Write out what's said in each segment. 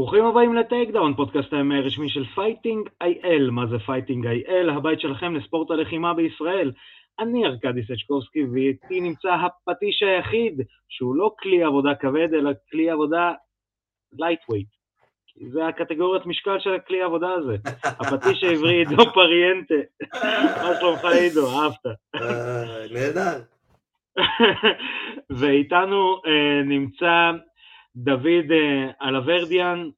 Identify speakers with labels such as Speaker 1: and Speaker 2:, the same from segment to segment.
Speaker 1: ברוכים הבאים ל-Takedown, פודקאסט ה-MMA הרשמי של Fighting IL. מה זה Fighting IL? הבית שלכם לספורט הלחימה בישראל. אני ארכדי סצ'קובסקי, ואיתי נמצא הפטיש היחיד, שהוא לא כלי עבודה כבד, אלא כלי עבודה lightweight. זה הקטגוריית משקל של הכלי העבודה הזה. הפטיש העברי עידו פריאנטה. מה שלומך עידו? אהבת.
Speaker 2: אה, נהדר.
Speaker 1: ואיתנו אה, נמצא דוד אה, אלוורדיאן,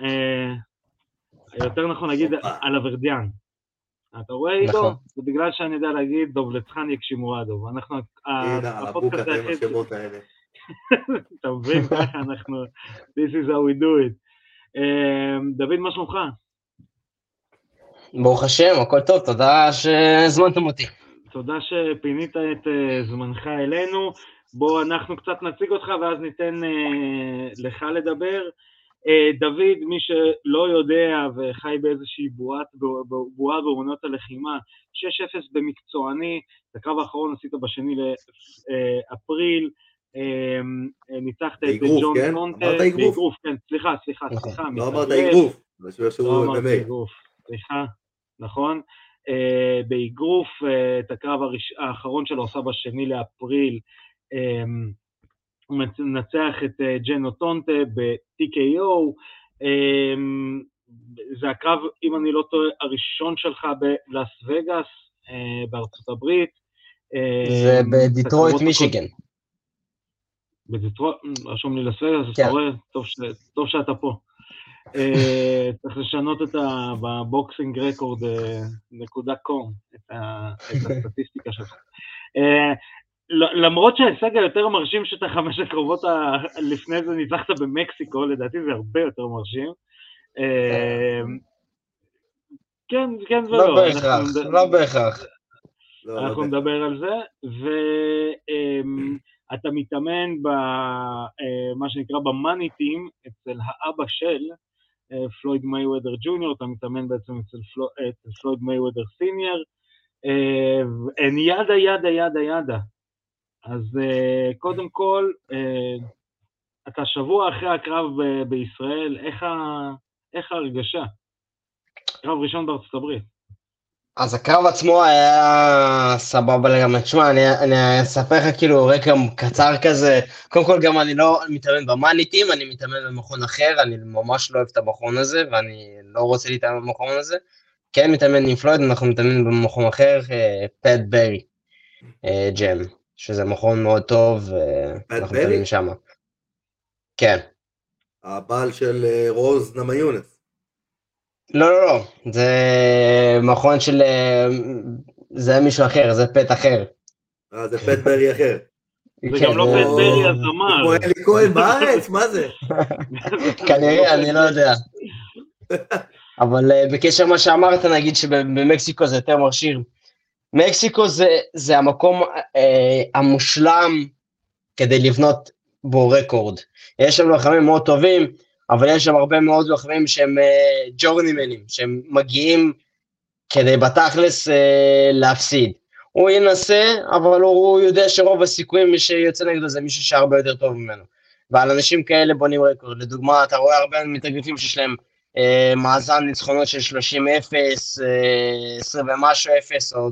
Speaker 1: אה, יותר נכון להגיד אלוורדיאן. אתה רואה עידו?
Speaker 3: נכון.
Speaker 1: זה בגלל שאני יודע להגיד דובלצחן יקשימורדוב. אנחנו,
Speaker 2: הנה,
Speaker 1: הפודקאסט
Speaker 2: הבוקר עם השמות האלה.
Speaker 1: אתה מבין? ככה אנחנו, this is how we do it. אה, דוד, מה שלומך?
Speaker 3: ברוך השם, הכל טוב, תודה שהזמנתם אותי.
Speaker 1: תודה שפינית את זמנך אלינו. בוא אנחנו קצת נציג אותך ואז ניתן אה, לך לדבר. אה, דוד, מי שלא יודע וחי באיזושהי בועת, בועה באומנות הלחימה, 6-0 במקצועני, את הקרב האחרון עשית בשני לאפריל, אה, אה, ניצחת את ג'ון
Speaker 2: כן?
Speaker 1: קונטה,
Speaker 2: אמרת אגרוף.
Speaker 1: באגרוף, כן, סליחה, סליחה,
Speaker 3: נכון.
Speaker 1: סליחה,
Speaker 2: לא אמרת. אגרוף,
Speaker 1: לא אמרתי. אגרוף, סליחה, נכון. אה, באגרוף, אה, את הקרב האחרון שלו עשה בשני לאפריל, הוא מצ- מנצח את אה, ג'נו טונטה ב-TKO. אה, זה הקרב, אם אני לא טועה, הראשון שלך בלאס וגאס, אה, בארצות הברית.
Speaker 3: זה
Speaker 1: את
Speaker 3: בדיטרויט, מישיגן.
Speaker 1: בדיטרויט, רשום לי לס וגאס, אז
Speaker 3: כן.
Speaker 1: אתה רואה, טוב שאתה פה. אה, צריך לשנות את ה... בבוקסינג רקורד נקודה קום, את הסטטיסטיקה שלך. אה, ל- למרות שההישג היותר מרשים שאת החמש הקרובות ה- לפני זה ניצחת במקסיקו, לדעתי זה הרבה יותר מרשים. אה, כן, כן ולא.
Speaker 3: לא
Speaker 1: אנחנו
Speaker 3: בהכרח, לא בהכרח.
Speaker 2: לא, לא
Speaker 1: אנחנו
Speaker 2: יודע.
Speaker 1: נדבר על זה, ואתה מתאמן במה שנקרא במאני טים, אצל האבא של אה, פלויד מייוודר ג'וניור, אתה מתאמן בעצם אצל פלו- אצל פלויד מייוודר סיניור, אין ידה ידה ידה ידה. אז אה, קודם כל, אה, אתה שבוע אחרי הקרב ב- בישראל, איך ה- איך ההרגשה? קרב ראשון בארצות הברית.
Speaker 3: אז הקרב עצמו היה סבבה לגמרי. תשמע, אני, אני אספר לך כאילו רקע קצר כזה. קודם כל, גם אני לא מתאמן במאניטים, אני מתאמן במכון אחר, אני ממש לא אוהב את המכון הזה, ואני לא רוצה להתאמן במכון הזה. כן מתאמן עם פלויד, אנחנו מתאמנים במכון אחר, אה, פט ברי, אה, ג'ם, שזה מכון מאוד טוב, ואנחנו
Speaker 2: ברי?
Speaker 3: מתאמנים שם. כן.
Speaker 2: הבעל של אה, רוז נמיונס.
Speaker 3: לא, לא, לא, זה מכון של... אה, זה מישהו אחר, זה פט אחר.
Speaker 2: אה, זה פט ברי אחר.
Speaker 1: זה
Speaker 3: כן,
Speaker 1: גם לא
Speaker 3: זה-
Speaker 1: פט ברי הזמר.
Speaker 2: כמו אלי כהן בארץ, מה זה?
Speaker 3: כנראה, אני לא יודע. אבל אה, בקשר למה שאמרת, נגיד שבמקסיקו זה יותר מרשים. מקסיקו זה, זה המקום אה, המושלם כדי לבנות בו רקורד. יש שם לוחמים מאוד טובים, אבל יש שם הרבה מאוד לוחמים שהם אה, ג'ורנימנים, שהם מגיעים כדי בתכלס אה, להפסיד. הוא ינסה, אבל הוא, הוא יודע שרוב הסיכויים מי שיוצא נגדו זה מישהו שהרבה יותר טוב ממנו. ועל אנשים כאלה בונים רקורד. לדוגמה, אתה רואה הרבה מתאגרפים שיש להם אה, מאזן ניצחונות של 30-0, אה, 20 ומשהו 0, או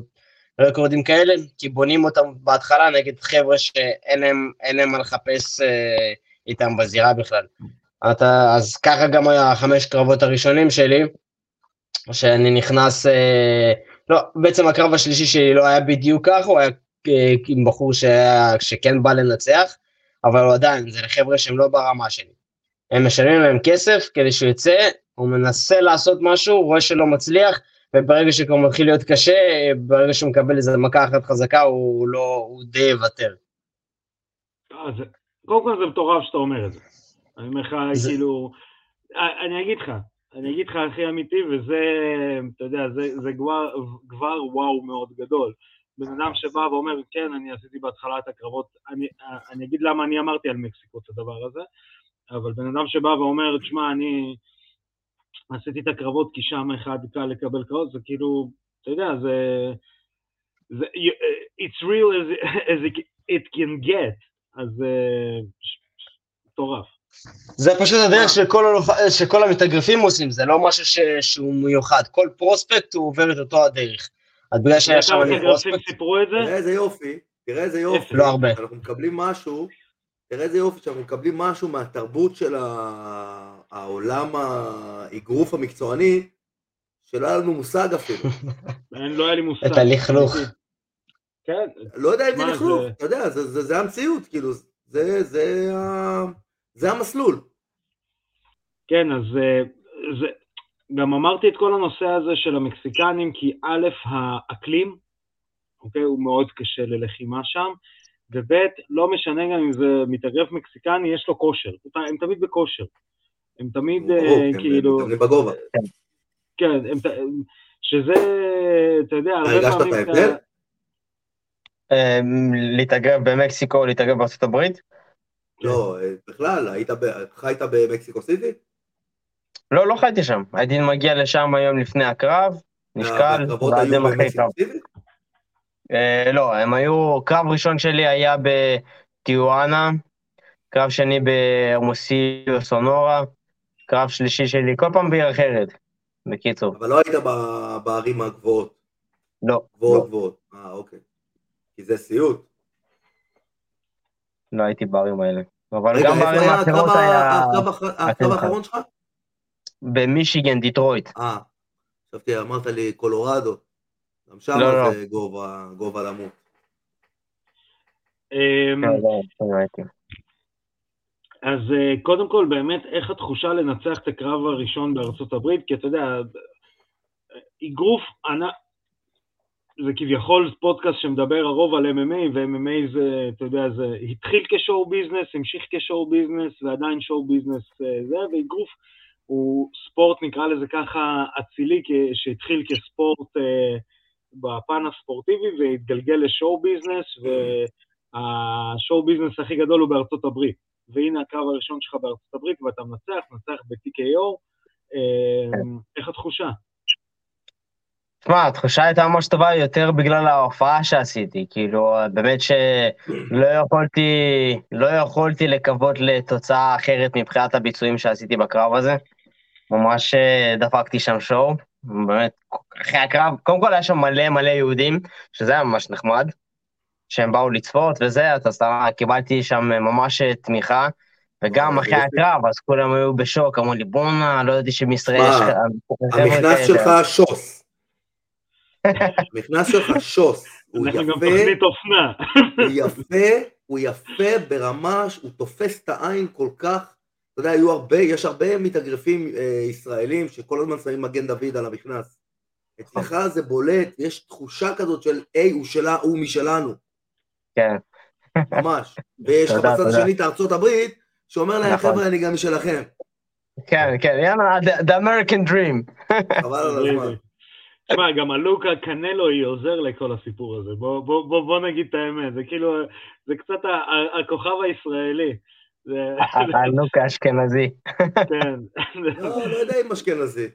Speaker 3: רקורדים כאלה, כי בונים אותם בהתחלה נגד חבר'ה שאין להם, להם מה לחפש אה, איתם בזירה בכלל. אתה, אז ככה גם היה החמש קרבות הראשונים שלי, שאני נכנס, אה, לא, בעצם הקרב השלישי שלי לא היה בדיוק ככה, הוא היה אה, עם בחור שהיה, שכן בא לנצח, אבל הוא עדיין, זה לחבר'ה שהם לא ברמה שלי. הם משלמים להם כסף כדי שהוא יצא, הוא מנסה לעשות משהו, הוא רואה שלא מצליח, וברגע שכבר מתחיל להיות קשה, ברגע שהוא מקבל איזה מכה אחת חזקה, הוא לא, הוא די יוותר.
Speaker 1: אה, קודם כל זה מטורף שאתה אומר את זה. אני אומר לך, כאילו, אה, אני אגיד לך, אני אגיד לך הכי אמיתי, וזה, אתה יודע, זה, זה כבר, כבר וואו מאוד גדול. בן אדם שבא ואומר, כן, אני עשיתי בהתחלה את הקרבות, אני, אה, אני אגיד למה אני אמרתי על מקסיקו את הדבר הזה, אבל בן אדם שבא ואומר, תשמע, אני עשיתי את הקרבות כי שם אחד קל לקבל קרבות, זה כאילו, אתה יודע, זה... זה it's real as, as it can get, אז אה, מטורף.
Speaker 3: זה פשוט הדרך שכל, שכל המתאגרפים עושים, זה לא משהו ש... שהוא מיוחד. כל פרוספקט הוא עובר את אותו הדרך. אז בגלל שהיה שם אני פרוספקט,
Speaker 1: סיפרו את זה?
Speaker 2: תראה איזה יופי, תראה איזה יופי.
Speaker 3: לא הרבה.
Speaker 2: אנחנו מקבלים משהו, תראה איזה יופי שאנחנו מקבלים משהו מהתרבות של ה- העולם האגרוף המקצועני, שלא היה לנו מושג אפילו.
Speaker 1: אין, לא היה לי מושג.
Speaker 3: את הלכלוך.
Speaker 1: כן,
Speaker 2: לא יודע אם זה לכלוך, אתה יודע, זה- זה זה המציאות, כאילו, זה- זה ה- זה המסלול.
Speaker 1: כן, אז אה, זה, גם אמרתי את כל הנושא הזה של המקסיקנים, כי א', האקלים, אוקיי, הוא מאוד קשה ללחימה שם, וב', לא משנה גם אם זה מתאגרף מקסיקני, יש לו כושר, הם תמיד בכושר. הם תמיד, אה,
Speaker 2: הם
Speaker 1: כאילו,
Speaker 2: מתאמנים בגובה.
Speaker 1: כן, הם, הם- שזה, אתה יודע, הרבה
Speaker 2: הרגשת את
Speaker 1: פעמים...
Speaker 2: ההבדל?
Speaker 3: אמ, להתאגרף במקסיקו או להתאגרף בארצות הברית?
Speaker 2: לא, אה, בכלל, חיית במקסיקו סיטי?
Speaker 3: לא, לא חייתי שם. הייתי מגיע לשם היום לפני הקרב, נשקל,
Speaker 2: הקרבות
Speaker 3: ואז יום אחרי קרב. אה, לא, הם היו, קרב ראשון שלי היה בטיואנה, קרב שני בהרמוסיו סונורה, קרב שלישי שלי, כל פעם בעיר אחרת. בקיצור,
Speaker 2: אבל לא היית ב- בערים הגבוהות,
Speaker 3: לא,
Speaker 2: גבוהות
Speaker 3: לא,
Speaker 2: גבוהות. אה, אוקיי. כי זה סיוט.
Speaker 3: לא הייתי בערים האלה. אבל
Speaker 2: רגע,
Speaker 3: גם בערים האחרות היה
Speaker 2: הקרב האחרון שלך?
Speaker 3: במישיגן, דיטרויט.
Speaker 2: אה, חשבתי, אמרת לי קולורדו. גם שם
Speaker 3: לא, לא.
Speaker 2: זה גובה, גובה למות.
Speaker 1: אמ,
Speaker 3: לא, לא, לא הייתי.
Speaker 1: אז אה, קודם כל, באמת, איך התחושה לנצח את הקרב הראשון בארצות הברית? כי אתה יודע, אגרוף ענק, זה כביכול פודקאסט שמדבר הרוב על MMA, ו-MMA זה, אתה יודע, זה התחיל כ-show business, המשיך כ-show business, ועדיין show business אה, זה, ואגרוף הוא ספורט, נקרא לזה ככה, אצילי, שהתחיל כספורט אה, בפן הספורטיבי, והתגלגל ל-show business, וה-show business הכי גדול הוא בארצות הברית. והנה הקרב הראשון שלך בארצות הברית, ואתה מנצח, מנצח ב-TKO. אה, איך התחושה?
Speaker 3: תשמע, התחושה הייתה ממש טובה יותר בגלל ההופעה שעשיתי, כאילו, באמת שלא יכולתי, לא יכולתי לקוות לתוצאה אחרת מבחינת הביצועים שעשיתי בקרב הזה. ממש אה, דפקתי שם שואו, באמת, אחרי הקרב, קודם כל היה שם מלא מלא יהודים, שזה היה ממש נחמד, שהם באו לצפות וזה, אז סתם קיבלתי שם ממש תמיכה, וגם
Speaker 2: אה,
Speaker 3: אחרי. הקרב, אז כולם היו בשוק, אמרו לי, בואנה, לא ידעתי שמישראל יש...
Speaker 2: המכנס
Speaker 3: כאלה."
Speaker 2: שלך שוס. המכנס שלך שוס. הוא יפה. הוא יפה, הוא יפה ברמה שהוא תופס את העין כל כך, אתה יודע, היו הרבה, יש הרבה מתאגרפים אה, ישראלים שכל הזמן שמים מגן דוד על המכנס. אצלך זה בולט, יש תחושה כזאת של, היי, הוא שלה, הוא משלנו,
Speaker 3: כן.
Speaker 2: ממש. ויש לך בצד. השני את ארצות הברית, שאומר להם,
Speaker 3: נכון.
Speaker 2: חבר'ה, אני גם משלכם.
Speaker 3: כן, כן, יאללה, the, American dream.
Speaker 2: חבל על הזמן.
Speaker 1: תשמע, גם הלוק הקנלוי עוזר לכל הסיפור הזה. בוא, בוא, בוא, בוא נגיד את האמת, זה כאילו, זה קצת ה- ה- הכוכב הישראלי. זה,
Speaker 3: הלוק האשכנזי.
Speaker 1: כן.
Speaker 2: לא, לא יודע אם אשכנזי.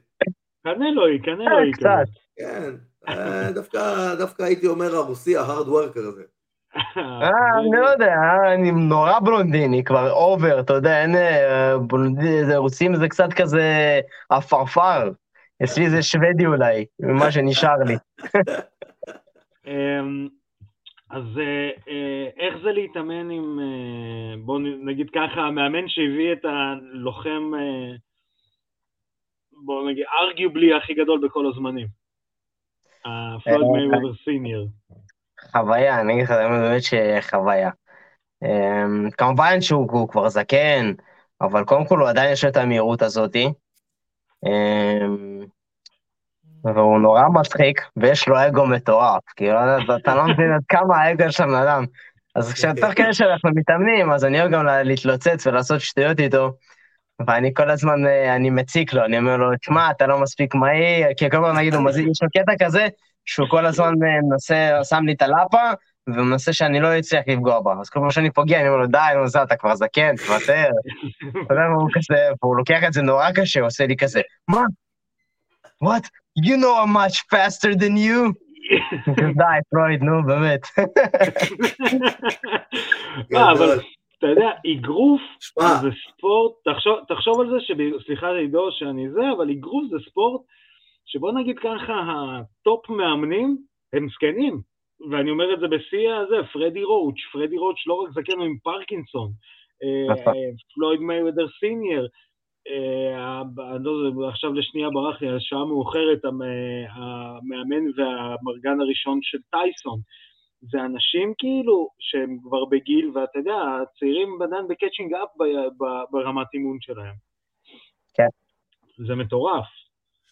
Speaker 1: קנלוי, קנלוי
Speaker 3: קצת.
Speaker 1: כזה.
Speaker 2: כן, אה, דווקא, דווקא הייתי אומר הרוסי, ה-hard worker הזה.
Speaker 3: אה, אני לא יודע, אה, אני נורא בלונדיני, כבר over, אתה יודע, אין אה, בלונדיני, זה רוסים זה קצת כזה עפרפר. אצלי זה שוודי אולי, ממה שנשאר לי.
Speaker 1: אמ, אז איך זה להתאמן עם, בואו נגיד ככה, המאמן שהביא את הלוחם, בואו נגיד, ארגיובלי הכי גדול בכל הזמנים. הפלויד
Speaker 3: אה,
Speaker 1: מייוודר סיניור.
Speaker 3: חוויה, אני אגיד לך, באמת שחוויה. אמ, כמובן שהוא הוא כבר זקן, אבל קודם כל הוא עדיין יש לו את המהירות הזאתי. אמ, והוא נורא מצחיק, ויש לו אגו מטורף, כאילו, אתה- אתה לא מבין עד כמה האגו של הבן אדם. אז כשתוך כדי שאנחנו מתאמנים, אז אני אוהב גם לה- להתלוצץ ולעשות שטויות איתו, ואני כל הזמן, אה, אני מציק לו, אני אומר לו, תשמע, אתה לא מספיק מהיר, כי כל פעם נגיד, הוא מזיק, יש לו קטע כזה, שהוא כל הזמן אה, מנסה, שם לי את הלאפה, ומנסה שאני לא אצליח לפגוע בה. אז כל פעם שאני פוגע, אני אומר לו, די, נו, זה, אתה כבר זקן, תוותר. אתה יודע, והוא כזה, והוא לוקח את זה נורא קשה, הוא עושה לי כזה, מה? What? You know I'm much faster than you? די, פרויד, נו, באמת.
Speaker 1: אה, אבל. אתה יודע, אגרוף זה ספורט, תחשוב, תחשוב על זה, שב, סליחה לעידו שאני זה, אבל אגרוף זה ספורט שבוא נגיד ככה, ה-top מאמנים הם זקנים, ואני אומר את זה בשיא הזה, פרדי רוץ', פרדי רוץ' לא רק זקן, הוא עם פרקינסון, אה,
Speaker 3: נכון.
Speaker 1: אה, פלויד מייוודר senior, אה, לא עכשיו לשנייה ברח לי, השעה מאוחרת, המ- המאמן והמארגן הראשון של טייסון. זה אנשים כאילו שהם כבר בגיל, ואתה יודע, הצעירים עדיין בקצ'ינג אפ ברמת אימון שלהם.
Speaker 3: כן.
Speaker 1: זה מטורף.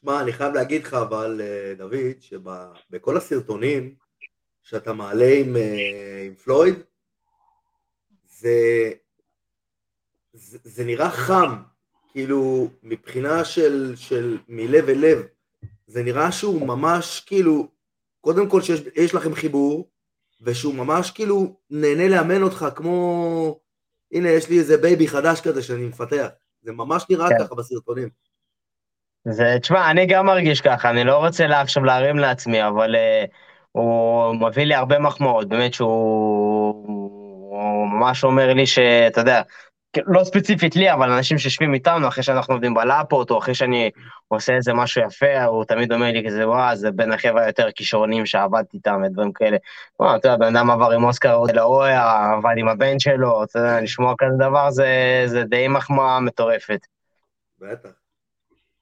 Speaker 2: שמע, אני חייב להגיד לך, אבל, אה, דוד, שבכל הסרטונים שאתה מעלה עם, אה, עם פלויד, זה, זה, זה נראה חם, כאילו, מבחינה של, של מלב אל לב, זה נראה שהוא ממש, כאילו, קודם כל שיש יש לכם חיבור, ושהוא ממש כאילו נהנה לאמן אותך כמו, הנה, יש לי איזה baby חדש כזה שאני מפתח. זה ממש נראה
Speaker 3: כן.
Speaker 2: ככה בסרטונים.
Speaker 3: זה, תשמע, אני גם מרגיש ככה, אני לא רוצה לה, עכשיו להרים לעצמי, אבל uh, הוא מביא לי הרבה מחמאות, באמת שהוא הוא ממש אומר לי שאתה יודע, לא ספציפית לי, אבל אנשים שיושבים איתנו, אחרי שאנחנו עובדים בלאפות, או אחרי שאני עושה איזה משהו יפה, הוא תמיד אומר לי כזה, וואו, זה בין החבר'ה היותר כישרונים שעבדתי איתם, ודברים כאלה. וואו, אתה יודע, בן אדם עבר עם אוסקר לאויה, עבד עם הבן שלו, אתה יודע, לשמוע כזה דבר זה, זה די מחמאה מטורפת.
Speaker 2: בטח.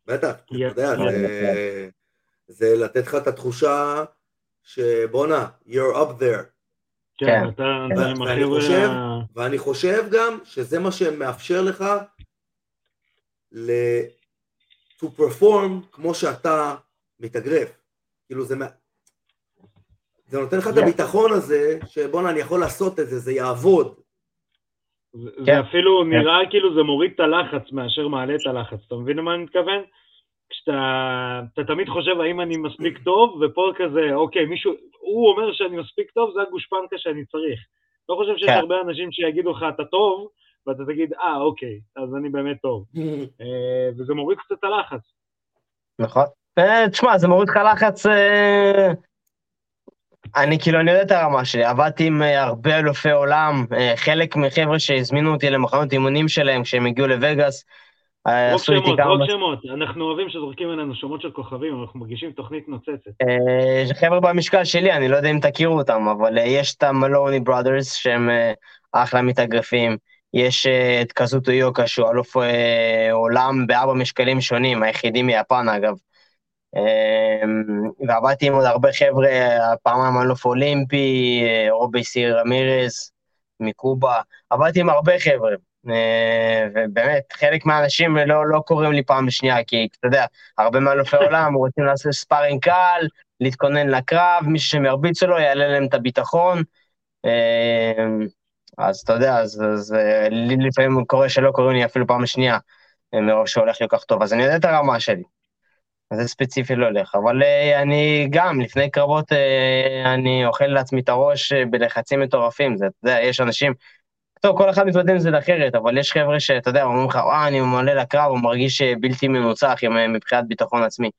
Speaker 2: בטח, אתה. יודע, זה, זה לתת לך את התחושה שבואנה, you're up there.
Speaker 1: כן,
Speaker 3: כן.
Speaker 1: אתה עם
Speaker 2: ואני
Speaker 1: החבר'ה...
Speaker 2: ואני חושב גם שזה מה שמאפשר לך ל... to perform כמו שאתה מתאגרף. כאילו זה... מה- זה נותן לך את. הביטחון הזה, שבואנה, אני יכול לעשות את זה, זה יעבוד.
Speaker 1: זה
Speaker 3: כן.
Speaker 1: אפילו נראה כאילו זה מוריד את הלחץ מאשר מעלה את הלחץ, אתה מבין למה אני מתכוון? כשאתה אתה תמיד חושב האם אני מספיק טוב, ופה כזה, אוקיי, מישהו, הוא אומר שאני מספיק טוב, זה הגושפנקה שאני צריך. לא חושב שיש
Speaker 3: כן.
Speaker 1: הרבה אנשים שיגידו לך אתה טוב, ואתה תגיד, אה, אוקיי, אז אני באמת טוב. אה, וזה מוריד קצת את הלחץ.
Speaker 3: נכון. אה, תשמע, זה מוריד לך לחץ... אני כאילו, אני יודע את הרמה שלי, עבדתי עם אה, הרבה אלופי עולם, אה, חלק מחבר'ה שהזמינו אותי למחנות אימונים שלהם כשהם הגיעו לווגאס, אה, עשו איתי
Speaker 1: שמות,
Speaker 3: כמה...
Speaker 1: זרוק שמות. אנחנו אוהבים שזורקים עלינו שמות של כוכבים, אנחנו מרגישים תוכנית נוצצת.
Speaker 3: חבר'ה במשקל שלי, אני לא יודע אם תכירו אותם, אבל יש את המלוני ברודרס שהם אחלה מתאגרפים, יש את קזוטו יוקה שהוא אלוף עולם בארבע משקלים שונים, היחידי מיפן אגב. אה, ועבדתי עם עוד הרבה חבר'ה, פעמיים אלוף אולימפי, רובי סיר רמירז מקובה, עבדתי עם הרבה חבר'ה. אה, ובאמת, חלק מהאנשים לא, לא קוראים לי פעם בשנייה, כי אתה יודע, הרבה מאלופי עולם רוצים לעשות ספארינג קל, להתכונן לקרב, מישהו שהם ירביצו לו, יעלה להם את הביטחון. אה, אז אתה יודע, אז, אז אה, לי לפעמים קורה שלא קוראים לי אפילו פעם שנייה, מרוב שהולך לי כל כך טוב, אז אני יודע את הרמה שלי. זה ספציפי לא הולך, אבל אה, אני גם, לפני קרבות, אה, אני אוכל לעצמי את הראש אה, בלחצים מטורפים, זה, אתה יודע, יש אנשים, טוב, כל אחד מתמודד עם זה אחרת, אבל יש חבר'ה שאתה יודע, אומרים לך, וואה, אני מעלה לקרב, הוא מרגיש אה, בלתי מנוצח אה, מבחינת ביטחון עצמי.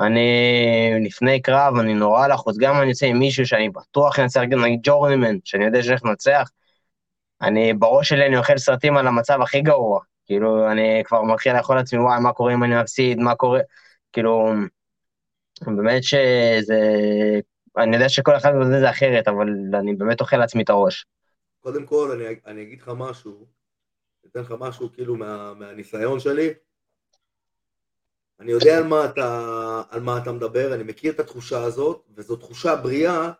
Speaker 3: אני לפני קרב, אני נורא לחוץ, גם אם אני יוצא עם מישהו שאני בטוח אנצח, נגיד ג'ורנימן, שאני יודע שאני הולך לנצח, אני, בראש שלי אני אוכל סרטים על המצב הכי גרוע. כאילו, אני כבר מתחיל לאכול לעצמי, וואי, מה קורה אם אני מפסיד, מה קורה, כאילו, באמת שזה, אני יודע שכל אחד את זה אחרת, אבל אני באמת אוכל לעצמי את הראש.
Speaker 2: קודם כל, אני, אני אגיד לך משהו, אתן לך משהו כאילו מה, מהניסיון שלי. אני יודע על מה, אתה, על מה אתה מדבר, אני מכיר את התחושה הזאת, וזו תחושה בריאה,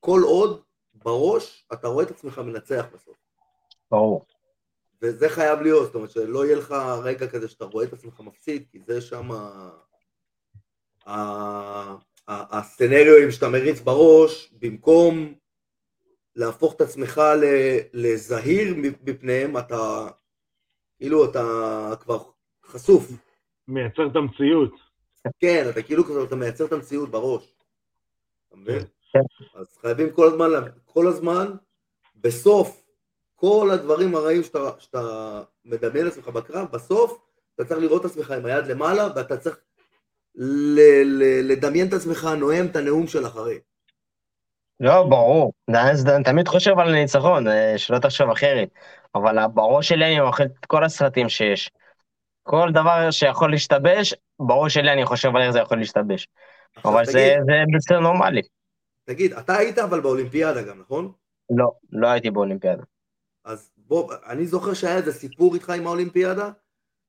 Speaker 2: כל עוד בראש אתה רואה את עצמך מנצח בסוף.
Speaker 3: ברור.
Speaker 2: וזה חייב להיות, זאת אומרת שלא יהיה לך רגע כזה שאתה רואה את עצמך מפסיד, כי זה שם הסצנריו שאתה מריץ בראש, במקום להפוך את עצמך לזהיר מפניהם, אתה כאילו אתה כבר חשוף.
Speaker 1: מייצר את המציאות.
Speaker 2: כן, אתה כאילו כזה, אתה מייצר את המציאות בראש. אתה מבין?
Speaker 3: כן.
Speaker 2: אז חייבים כל הזמן, כל הזמן, בסוף כל הדברים הרעים שאתה, שאתה מדמיין לעצמך בקרב, בסוף אתה צריך לראות את עצמך עם היד למעלה, ואתה צריך לדמיין את עצמך נואם את הנאום של אחרי.
Speaker 3: לא, ברור. אני תמיד חושב על ניצחון, אה, שלא תחשוב אחרת. אבל בראש שלי אני אוכל את כל הסרטים שיש. כל דבר שיכול להשתבש, בראש שלי אני חושב על איך זה יכול להשתבש. אבל תגיד, זה, זה בסדר נורמלי.
Speaker 2: תגיד, אתה היית אבל באולימפיאדה גם, נכון?
Speaker 3: לא, לא הייתי באולימפיאדה.
Speaker 2: אז בוא, אני זוכר שהיה איזה סיפור איתך עם האולימפיאדה,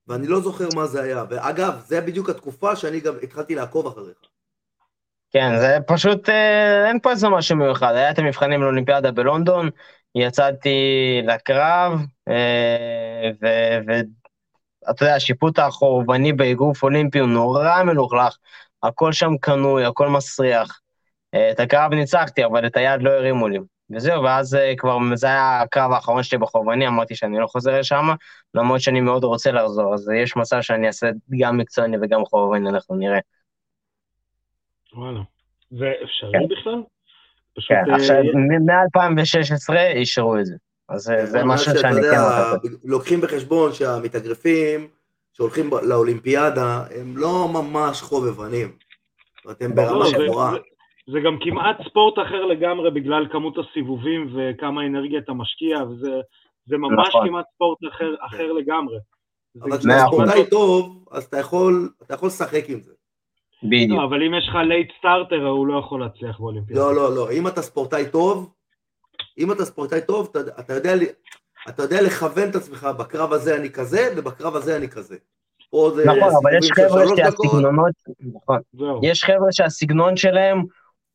Speaker 2: ואני לא זוכר מה זה היה. ואגב, זה בדיוק התקופה שאני גם התחלתי לעקוב אחריך.
Speaker 3: כן, זה פשוט, אה, אין פה איזה משהו מיוחד. היה את המבחנים לאולימפיאדה בלונדון, יצאתי לקרב, אה, ואתה יודע, השיפוט החורבני באגרוף אולימפי הוא נורא מלוכלך, הכל שם קנוי, הכל מסריח. אה, את הקרב ניצחתי, אבל את היד לא הרימו לי. וזהו, ואז אה, כבר, זה היה הקרב האחרון שלי בחורבני, אמרתי שאני לא חוזר לשם, למרות שאני מאוד רוצה לחזור, אז יש מצב שאני אעשה גם מקצועני וגם חורבני, אנחנו נראה.
Speaker 1: וואלה. זה אפשרי כן. בכלל?
Speaker 3: כן, אה, עכשיו, מ-2016 אישרו את זה. אז זה משהו שאני כן.
Speaker 2: לוקחים בחשבון שהמתאגרפים שהולכים לאולימפיאדה הם לא ממש חובבנים. אתם ברמה גבוהה.
Speaker 1: זה גם כמעט ספורט אחר לגמרי בגלל כמות הסיבובים וכמה אנרגיה אתה משקיע, וזה זה ממש נכון. כמעט ספורט אחר, אחר לגמרי.
Speaker 2: אבל כשאתה ספורטאי טוב, אז אתה יכול, אתה יכול לשחק עם זה.
Speaker 1: בדיוק. לא, אבל אם יש לך לייט סטארטר, הוא לא יכול להצליח באולימפיאדה.
Speaker 2: לא, לא, לא. אם אתה ספורטאי טוב, אם אתה ספורטאי טוב, אתה, אתה, יודע, אתה יודע לכוון את עצמך, בקרב הזה אני כזה, ובקרב הזה אני כזה.
Speaker 3: נכון, אבל יש חבר'ה שהסגנונות, נכון, יש חבר'ה שהסגנון שלהם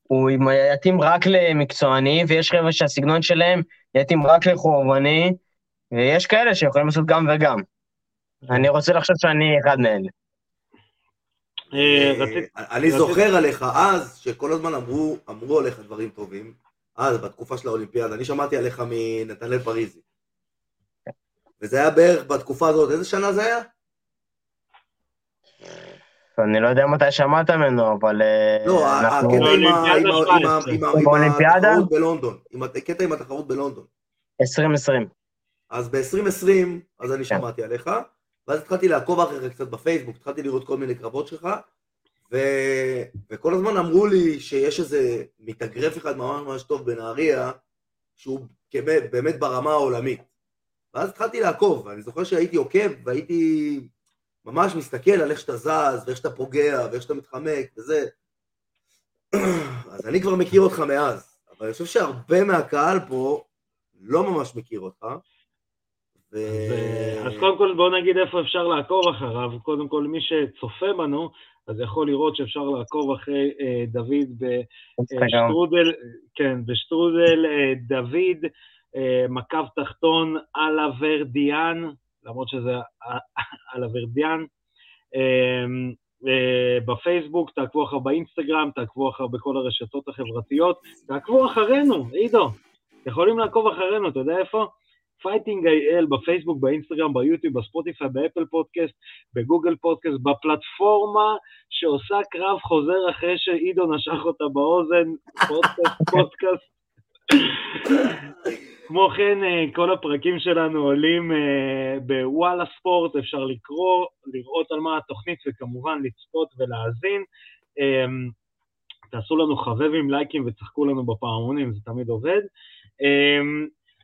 Speaker 3: הוא יתאים רק למקצועני, ויש חבר'ה שהסגנון שלהם יתאים רק לחורבני, ויש כאלה שיכולים לעשות גם וגם. אני רוצה לחשוב שאני אחד מאלה.
Speaker 2: אה, אני זוכר עליך אז, שכל הזמן אמרו עליך דברים טובים, אז, בתקופה של האולימפיאדה, אני שמעתי עליך מנתנאל פריזי. וזה היה בערך בתקופה הזאת, איזה שנה זה היה?
Speaker 3: אני לא יודע מתי שמעת ממנו, אבל...
Speaker 2: לא, הקטע עם התחרות בלונדון, הקטע עם התחרות בלונדון.
Speaker 3: 2020.
Speaker 2: אז ב-2020, אז אני כן. שמעתי עליך, ואז התחלתי לעקוב אחריך קצת בפייסבוק, התחלתי לראות כל מיני קרבות שלך, ו... וכל הזמן אמרו לי שיש איזה מתאגרף אחד ממש ממש טוב בנהריה, שהוא באמת ברמה העולמית. ואז התחלתי לעקוב, ואני זוכר שהייתי עוקב, והייתי ממש מסתכל על איך שאתה זז, ואיך שאתה פוגע, ואיך שאתה מתחמק, וזה. אז אני כבר מכיר אותך מאז, אבל אני חושב שהרבה מהקהל פה לא ממש מכיר אותך.
Speaker 1: ו... אז קודם כל בואו נגיד איפה אפשר לעקוב אחריו. קודם כל מי שצופה בנו, אז יכול לראות שאפשר לעקוב אחרי אה, דוד בשטרודל, אה, כן, בשטרודל אה, דוד, אה, מקו תחתון על הוורדיאן, למרות שזה על הוורדיאן. אה, אה, בפייסבוק, תעקבו אחריו באינסטגרם, תעקבו אחריו בכל הרשתות החברתיות, תעקבו אחרינו, עידו, יכולים לעקוב אחרינו, אתה יודע איפה? Fighting IL בפייסבוק, באינסטגרם, ביוטיוב, בספוטיפיי, באפל פודקאסט, בגוגל פודקאסט, בפלטפורמה שעושה קרב חוזר אחרי שעידו נשך אותה באוזן, פודקאסט, פודקאסט. כמו כן, אה, כל הפרקים שלנו עולים אה, בוואלה ספורט, אפשר לקרוא, לראות על מה התוכנית וכמובן לצפות ולהאזין. אמ, תעשו לנו חבבים, לייקים וצחקו לנו בפעמונים, זה תמיד עובד.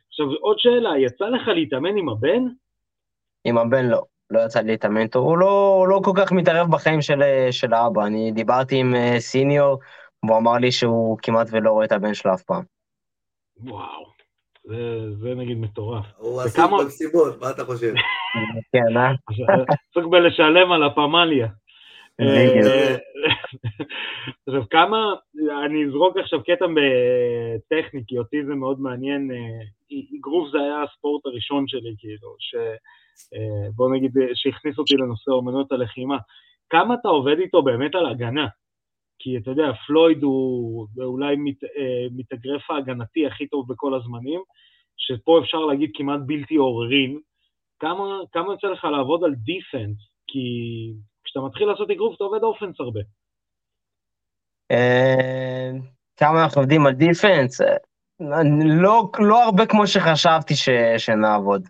Speaker 1: עכשיו, עוד שאלה, יצא לך להתאמן עם הבן?
Speaker 3: עם הבן לא, לא יצא לי להתאמן איתו, הוא לא, לא כל כך מתערב בחיים של, של האבא. אני דיברתי עם אה, סיניור, והוא אמר לי שהוא כמעט ולא רואה את הבן שלו אף פעם.
Speaker 1: וואו, זה, זה נגיד מטורף.
Speaker 2: הוא עסוק במסיבות, מה אתה חושב?
Speaker 3: כן, אה?
Speaker 1: עסוק בלשלם על הפמליה. אה, עכשיו כמה, אני אזרוק עכשיו קטע טכני, כי אותי זה מאוד מעניין, אגרוף זה היה הספורט הראשון שלי, כאילו, שבוא נגיד, שהכניס אותי לנושא אומנות הלחימה. כמה אתה עובד איתו באמת על הגנה? כי אתה יודע, פלויד הוא אולי מת, מתאגרף ההגנתי הכי טוב בכל הזמנים, שפה אפשר להגיד כמעט בלתי עוררין. כמה, כמה יוצא לך לעבוד על דיפנס? כי כשאתה מתחיל לעשות אגרוף, אתה עובד אופנס הרבה.
Speaker 3: אה, כמה אנחנו עובדים על דיפנס? אה, לא, לא הרבה כמו שחשבתי ש, שנעבוד.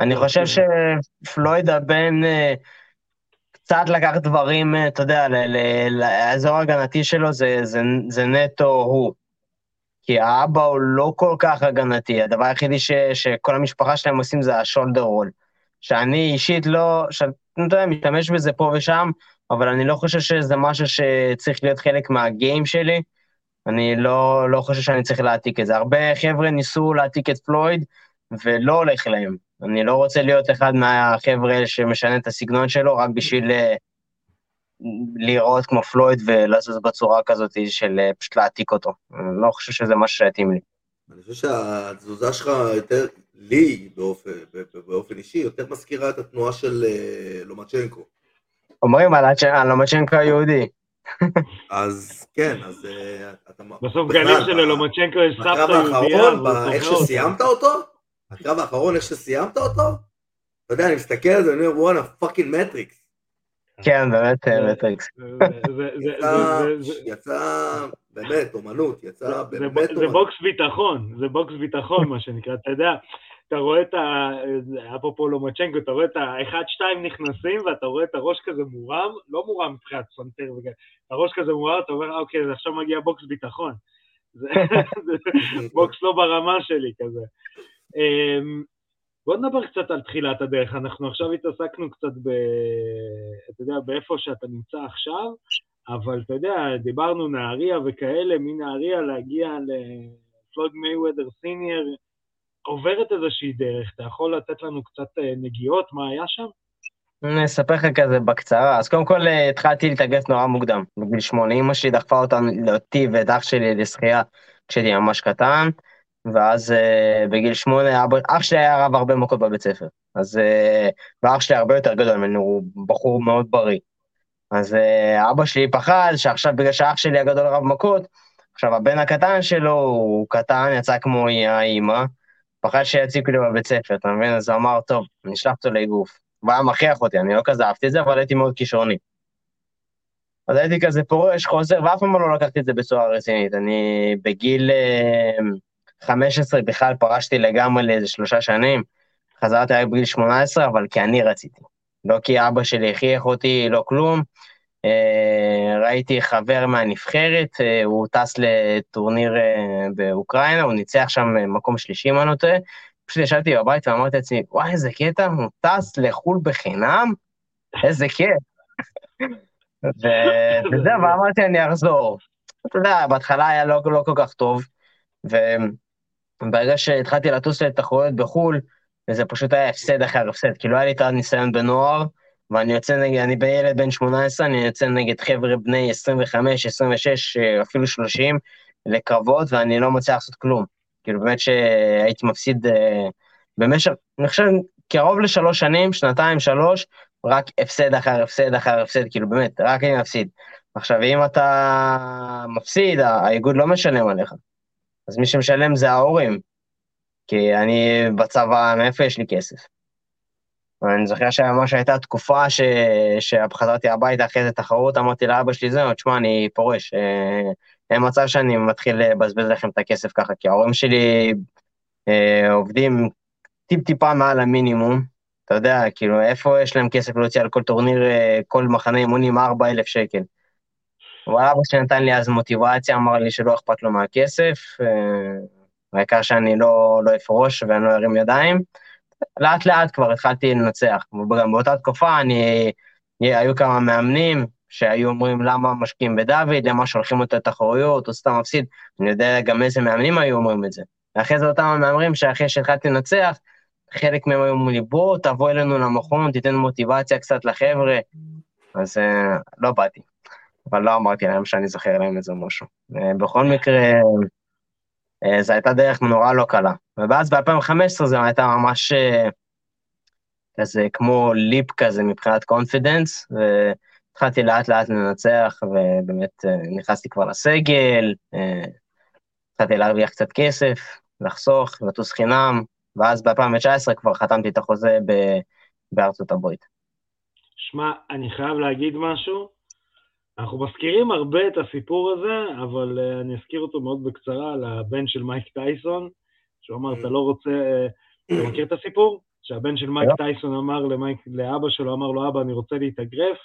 Speaker 3: אני אוקיי. חושב שפלויד הבן אה, קצת לקח דברים, אתה יודע, לאזור ההגנתי שלו זה, זה, זה נטו הוא. כי האבא הוא לא כל כך הגנתי, הדבר היחידי ש, שכל המשפחה שלהם עושים זה השולדר רול. שאני אישית לא, שאני יודע, משתמש בזה פה ושם, אבל אני לא חושב שזה משהו שצריך להיות חלק מהגיים שלי. אני לא, לא חושב שאני צריך להעתיק את זה. הרבה חבר'ה ניסו להעתיק את פלויד, ולא הולך להם. אני לא רוצה להיות אחד מהחבר'ה האלה שמשנה את הסגנון שלו רק בשביל אה, להיראות כמו פלויד ולזוז בצורה כזאת של אה, פשוט להעתיק אותו. אני לא חושב שזה משהו שיתאים לי.
Speaker 2: אני חושב שהתזוזה שלך יותר, לי באופן, באופן אישי, יותר מזכירה את התנועה של אה, לומצ'נקו.
Speaker 3: אומרים על לומצ'נקו היהודי.
Speaker 2: אז כן, אז
Speaker 1: אתה... בסוף גלים של לומצ'נקו יש סבתא יהודייה.
Speaker 2: איך שסיימת אותו? הקרב האחרון, איך שסיימת אותו? אתה יודע, אני מסתכל על זה, אני אומר, וואנה, fucking מטריקס.
Speaker 3: כן, באמת מטריקס.
Speaker 2: יצא, באמת, אומנות, יצא באמת אומנות.
Speaker 1: זה בוקס ביטחון, זה בוקס ביטחון, מה שנקרא, אתה יודע. אתה רואה את ה... אפרופו לומצ'נקו, אתה רואה את האחד, שתיים נכנסים, ואתה רואה את הראש כזה מורם, לא מורם מבחינת פסנתר וכאלה, הראש כזה מורם, אתה אומר, אוקיי, עכשיו מגיע בוקס ביטחון. זה בוקס לא ברמה שלי כזה. אמ, בוא נדבר קצת על תחילת הדרך. אנחנו עכשיו התעסקנו קצת ב... אתה יודע, באיפה שאתה נמצא עכשיו, אבל אתה יודע, דיברנו נהריה וכאלה, מנהריה להגיע לפלויד מייוודר סיניור, עוברת איזושהי דרך. אתה יכול לתת לנו קצת אה, נגיעות, מה היה שם?
Speaker 3: אני אספר לך כזה בקצרה. אז קודם כל אה, התחלתי להתאגף נורא מוקדם, בגיל שמונה. אמא שלי דחפה אותי ואת אח שלי לשחייה כשהייתי ממש קטן. ואז uh, בגיל שמונה, אבא, אח שלי היה רב הרבה מכות בבית ספר, אז, uh, ואח שלי הרבה יותר גדול ממנו, הוא בחור מאוד בריא. אז uh, אבא שלי פחד שעכשיו בגלל שאח שלי הגדול רב מכות, עכשיו הבן הקטן שלו הוא קטן, יצא כמו האימא, פחד שיציקו לי בבית ספר, אתה מבין? אז הוא אמר, טוב, אני אשלח אותו לאגרוף. והוא היה מכריח אותי, אני לא כזה אהבתי את זה, אבל הייתי מאוד כישרוני. אז הייתי כזה פורש, חוזר, ואף פעם לא לקחתי את זה בצורה רצינית. אני בגיל... Uh, 15 בכלל פרשתי לגמרי לאיזה שלושה שנים, חזרתי רק בגיל 18, אבל כי אני רציתי. לא כי אבא שלי הכריח אותי, לא כלום. אה, ראיתי חבר מהנבחרת, אה, הוא טס לטורניר אה, באוקראינה, הוא ניצח שם מקום שלישי, מה נוטה. פשוט ישבתי בבית ואמרתי לעצמי, וואי, איזה קטע, הוא טס לחו"ל בחינם? איזה כיף. וזהו, ואמרתי, אני אחזור. אתה יודע, בהתחלה היה לא, לא כל כך טוב, ברגע שהתחלתי לטוס לתחרויות בחו"ל, וזה פשוט היה הפסד אחר הפסד, כי לא היה לי את הניסיון בנוער, ואני יוצא נגד, אני בילד בן 18, אני יוצא נגד חבר'ה בני 25, 26, אפילו 30, לקרבות, ואני לא מצליח לעשות כלום. כאילו, באמת שהייתי מפסיד uh, במשך, אני חושב, קרוב לשלוש שנים, שנתיים, שלוש, רק הפסד אחר הפסד אחר הפסד, כאילו, באמת, רק אני מפסיד. עכשיו, אם אתה מפסיד, האיגוד לא משלם עליך. אז מי שמשלם זה ההורים, כי אני בצבא, מאיפה יש לי כסף? ואני זוכר שממש הייתה תקופה ש... שחזרתי הביתה אחרי איזה תחרות, אמרתי לאבא שלי זהו, תשמע, אני פורש. אה, אין מצב שאני מתחיל לבזבז לכם את הכסף ככה, כי ההורים שלי אה, עובדים טיפ-טיפה מעל המינימום. אתה יודע, כאילו, איפה יש להם כסף להוציא על כל טורניר, אה, כל מחנה אימונים 4,000 שקל? אבל אבא שלי לי אז מוטיבציה, אמר לי שלא אכפת לו מהכסף, אה, העיקר שאני לא, לא אפרוש ואני לא ארים ידיים. לאט לאט כבר התחלתי לנצח, וגם באותה תקופה אני, היו כמה מאמנים שהיו אומרים למה משקיעים בדוד, למה שולחים אותו לתחרויות, הוא סתם מפסיד, אני יודע גם איזה מאמנים היו אומרים את זה. ואחרי זה אותם המאמרים שאחרי שהתחלתי לנצח, חלק מהם היו אומרים לי, בוא, תבוא אלינו למכון, תיתן מוטיבציה קצת לחבר'ה, אז uh, לא באתי. אבל לא אמרתי להם שאני זוכר להם איזה משהו. אה, בכל מקרה, אה, זו הייתה דרך נורא לא קלה. ואז ב-2015 זו הייתה ממש אה, כזה כמו ליפ כזה מבחינת קונפידנס, והתחלתי לאט לאט לנצח, ובאמת נכנסתי כבר לסגל, התחלתי להרוויח קצת כסף, לחסוך, לטוס חינם, ואז ב-2019 כבר חתמתי את החוזה בארצות הברית.
Speaker 1: שמע, אני חייב להגיד משהו. אנחנו מזכירים הרבה את הסיפור הזה, אבל uh, אני אזכיר אותו מאוד בקצרה על הבן של מייק טייסון, שהוא אמר, אתה לא רוצה... Uh, אתה מכיר את הסיפור? שהבן של מייק טייסון אמר למייק, לאבא שלו, אמר לו, אבא, אני רוצה להתאגרף,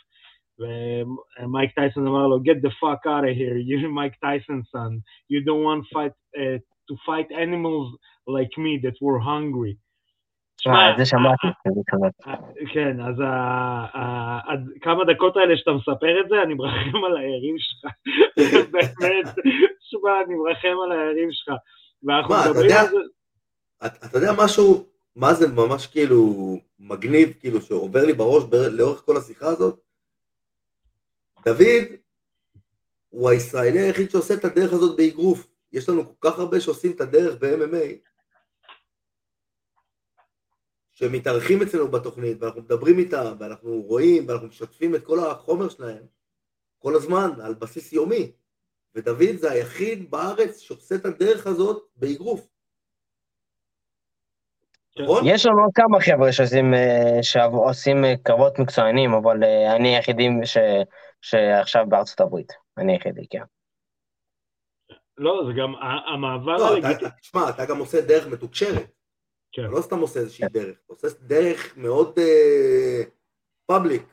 Speaker 1: ומייק טייסון אמר לו, get the fuck out of here, you're Mike Tyson son, you don't want fight, uh, to fight animals like me that were hungry.
Speaker 3: אה, זה שמעתי.
Speaker 1: כן, אז כמה דקות האלה שאתה מספר את זה, אני מרחם על היריב שלך. באמת, שמע, אני מרחם על היריב שלך. ואנחנו מדברים על זה...
Speaker 2: אתה יודע משהו, מה זה ממש כאילו מגניב, כאילו שעובר לי בראש לאורך כל השיחה הזאת? דוד הוא הישראלי היחיד שעושה את הדרך הזאת באגרוף. יש לנו כל כך הרבה שעושים את הדרך ב-MMA, שמתארחים אצלנו בתוכנית, ואנחנו מדברים איתם, ואנחנו רואים, ואנחנו משתפים את כל החומר שלהם כל הזמן, על בסיס יומי. ודוד זה היחיד בארץ שעושה את הדרך הזאת באגרוף.
Speaker 3: נכון? יש לנו כמה חבר'ה שעושים, אה, שעושים אה, קרבות מקצוענים, אבל אה, אני היחידי ש, שעכשיו בארצות הברית. אני היחידי, כן.
Speaker 1: לא, זה גם המעבר... לא,
Speaker 2: תשמע, אתה גם עושה דרך מתוקשרת. כן. לא סתם עושה איזושהי כן. דרך, אתה עושה דרך מאוד פאבליק. Uh,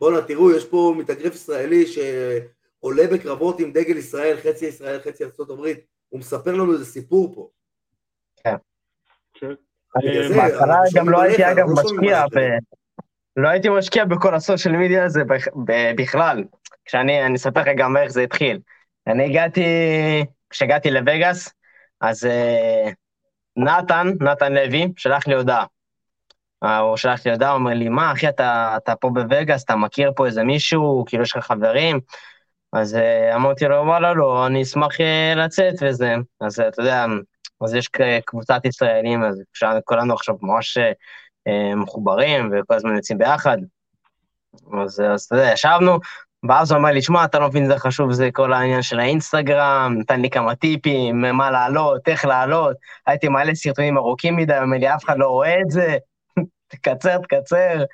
Speaker 2: בואנה, תראו, יש פה מתאגרף ישראלי שעולה בקרבות עם דגל ישראל, חצי ישראל, חצי ארה"ב, הוא מספר לנו איזה סיפור פה.
Speaker 3: כן. כן. בהתחלה גם לא הייתי אגב לא משקיע ב... לא הייתי משקיע בכל הסושיאל מדיה הזה בכלל. כשאני, אני אספר לך גם איך זה התחיל. אני הגעתי, כשהגעתי לווגאס, אז uh, נתן, נתן לוי, שלח לי הודעה. אה, הוא שלח לי הודעה, הוא אומר לי, מה, אחי, אתה, אתה פה בווגאס, אתה מכיר פה איזה מישהו, כאילו, יש לך חברים? אז uh, אמרתי לו, וואלה, לא, אני אשמח uh, לצאת וזה. אז אתה יודע, אז יש קבוצת ישראלים, אז כולנו עכשיו ממש מחוברים, וכל הזמן יוצאים ביחד. אז, אז אתה יודע, ישבנו, ואז הוא אמר לי, שמע, אתה לא מבין, זה חשוב, זה כל העניין של האינסטגרם, נתן לי כמה טיפים, מה לעלות, איך לעלות, הייתי מעלה סרטונים ארוכים מדי, אומר לי, אף אחד לא רואה את זה, תקצר, תקצר.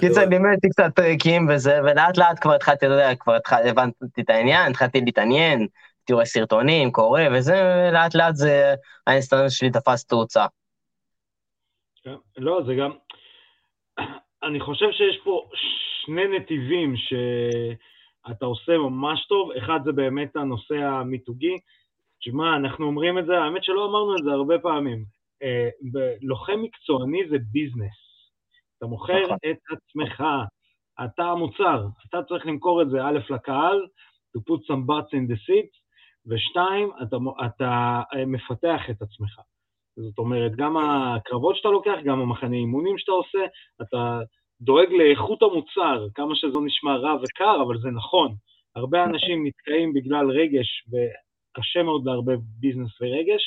Speaker 3: קיצר, לימדתי קצת טריקים וזה, ולאט לאט כבר התחלתי, אתה יודע, כבר הבנתי את העניין, התחלתי להתעניין, רואה סרטונים, קורא וזה, ולאט לאט זה, האינסטגרם שלי תפס תאוצה.
Speaker 1: כן, לא, זה גם, אני חושב שיש פה שני נתיבים ש... אתה עושה ממש טוב, אחד זה באמת הנושא המיתוגי. תשמע, אנחנו אומרים את זה, האמת שלא אמרנו את זה הרבה פעמים. אה, לוחם מקצועני זה ביזנס. אתה מוכר נכון. את עצמך, אתה המוצר, אתה צריך למכור את זה א' לקהל, to put some butts in the seats, ושתיים, אתה, אתה אה, מפתח את עצמך. זאת אומרת, גם הקרבות שאתה לוקח, גם המחנה אימונים שאתה עושה, אתה דואג לאיכות המוצר, כמה שזה נשמע רע וקר, אבל זה נכון. הרבה נכון. אנשים נתקעים בגלל רגש, וקשה מאוד לערבב ביזנס ורגש.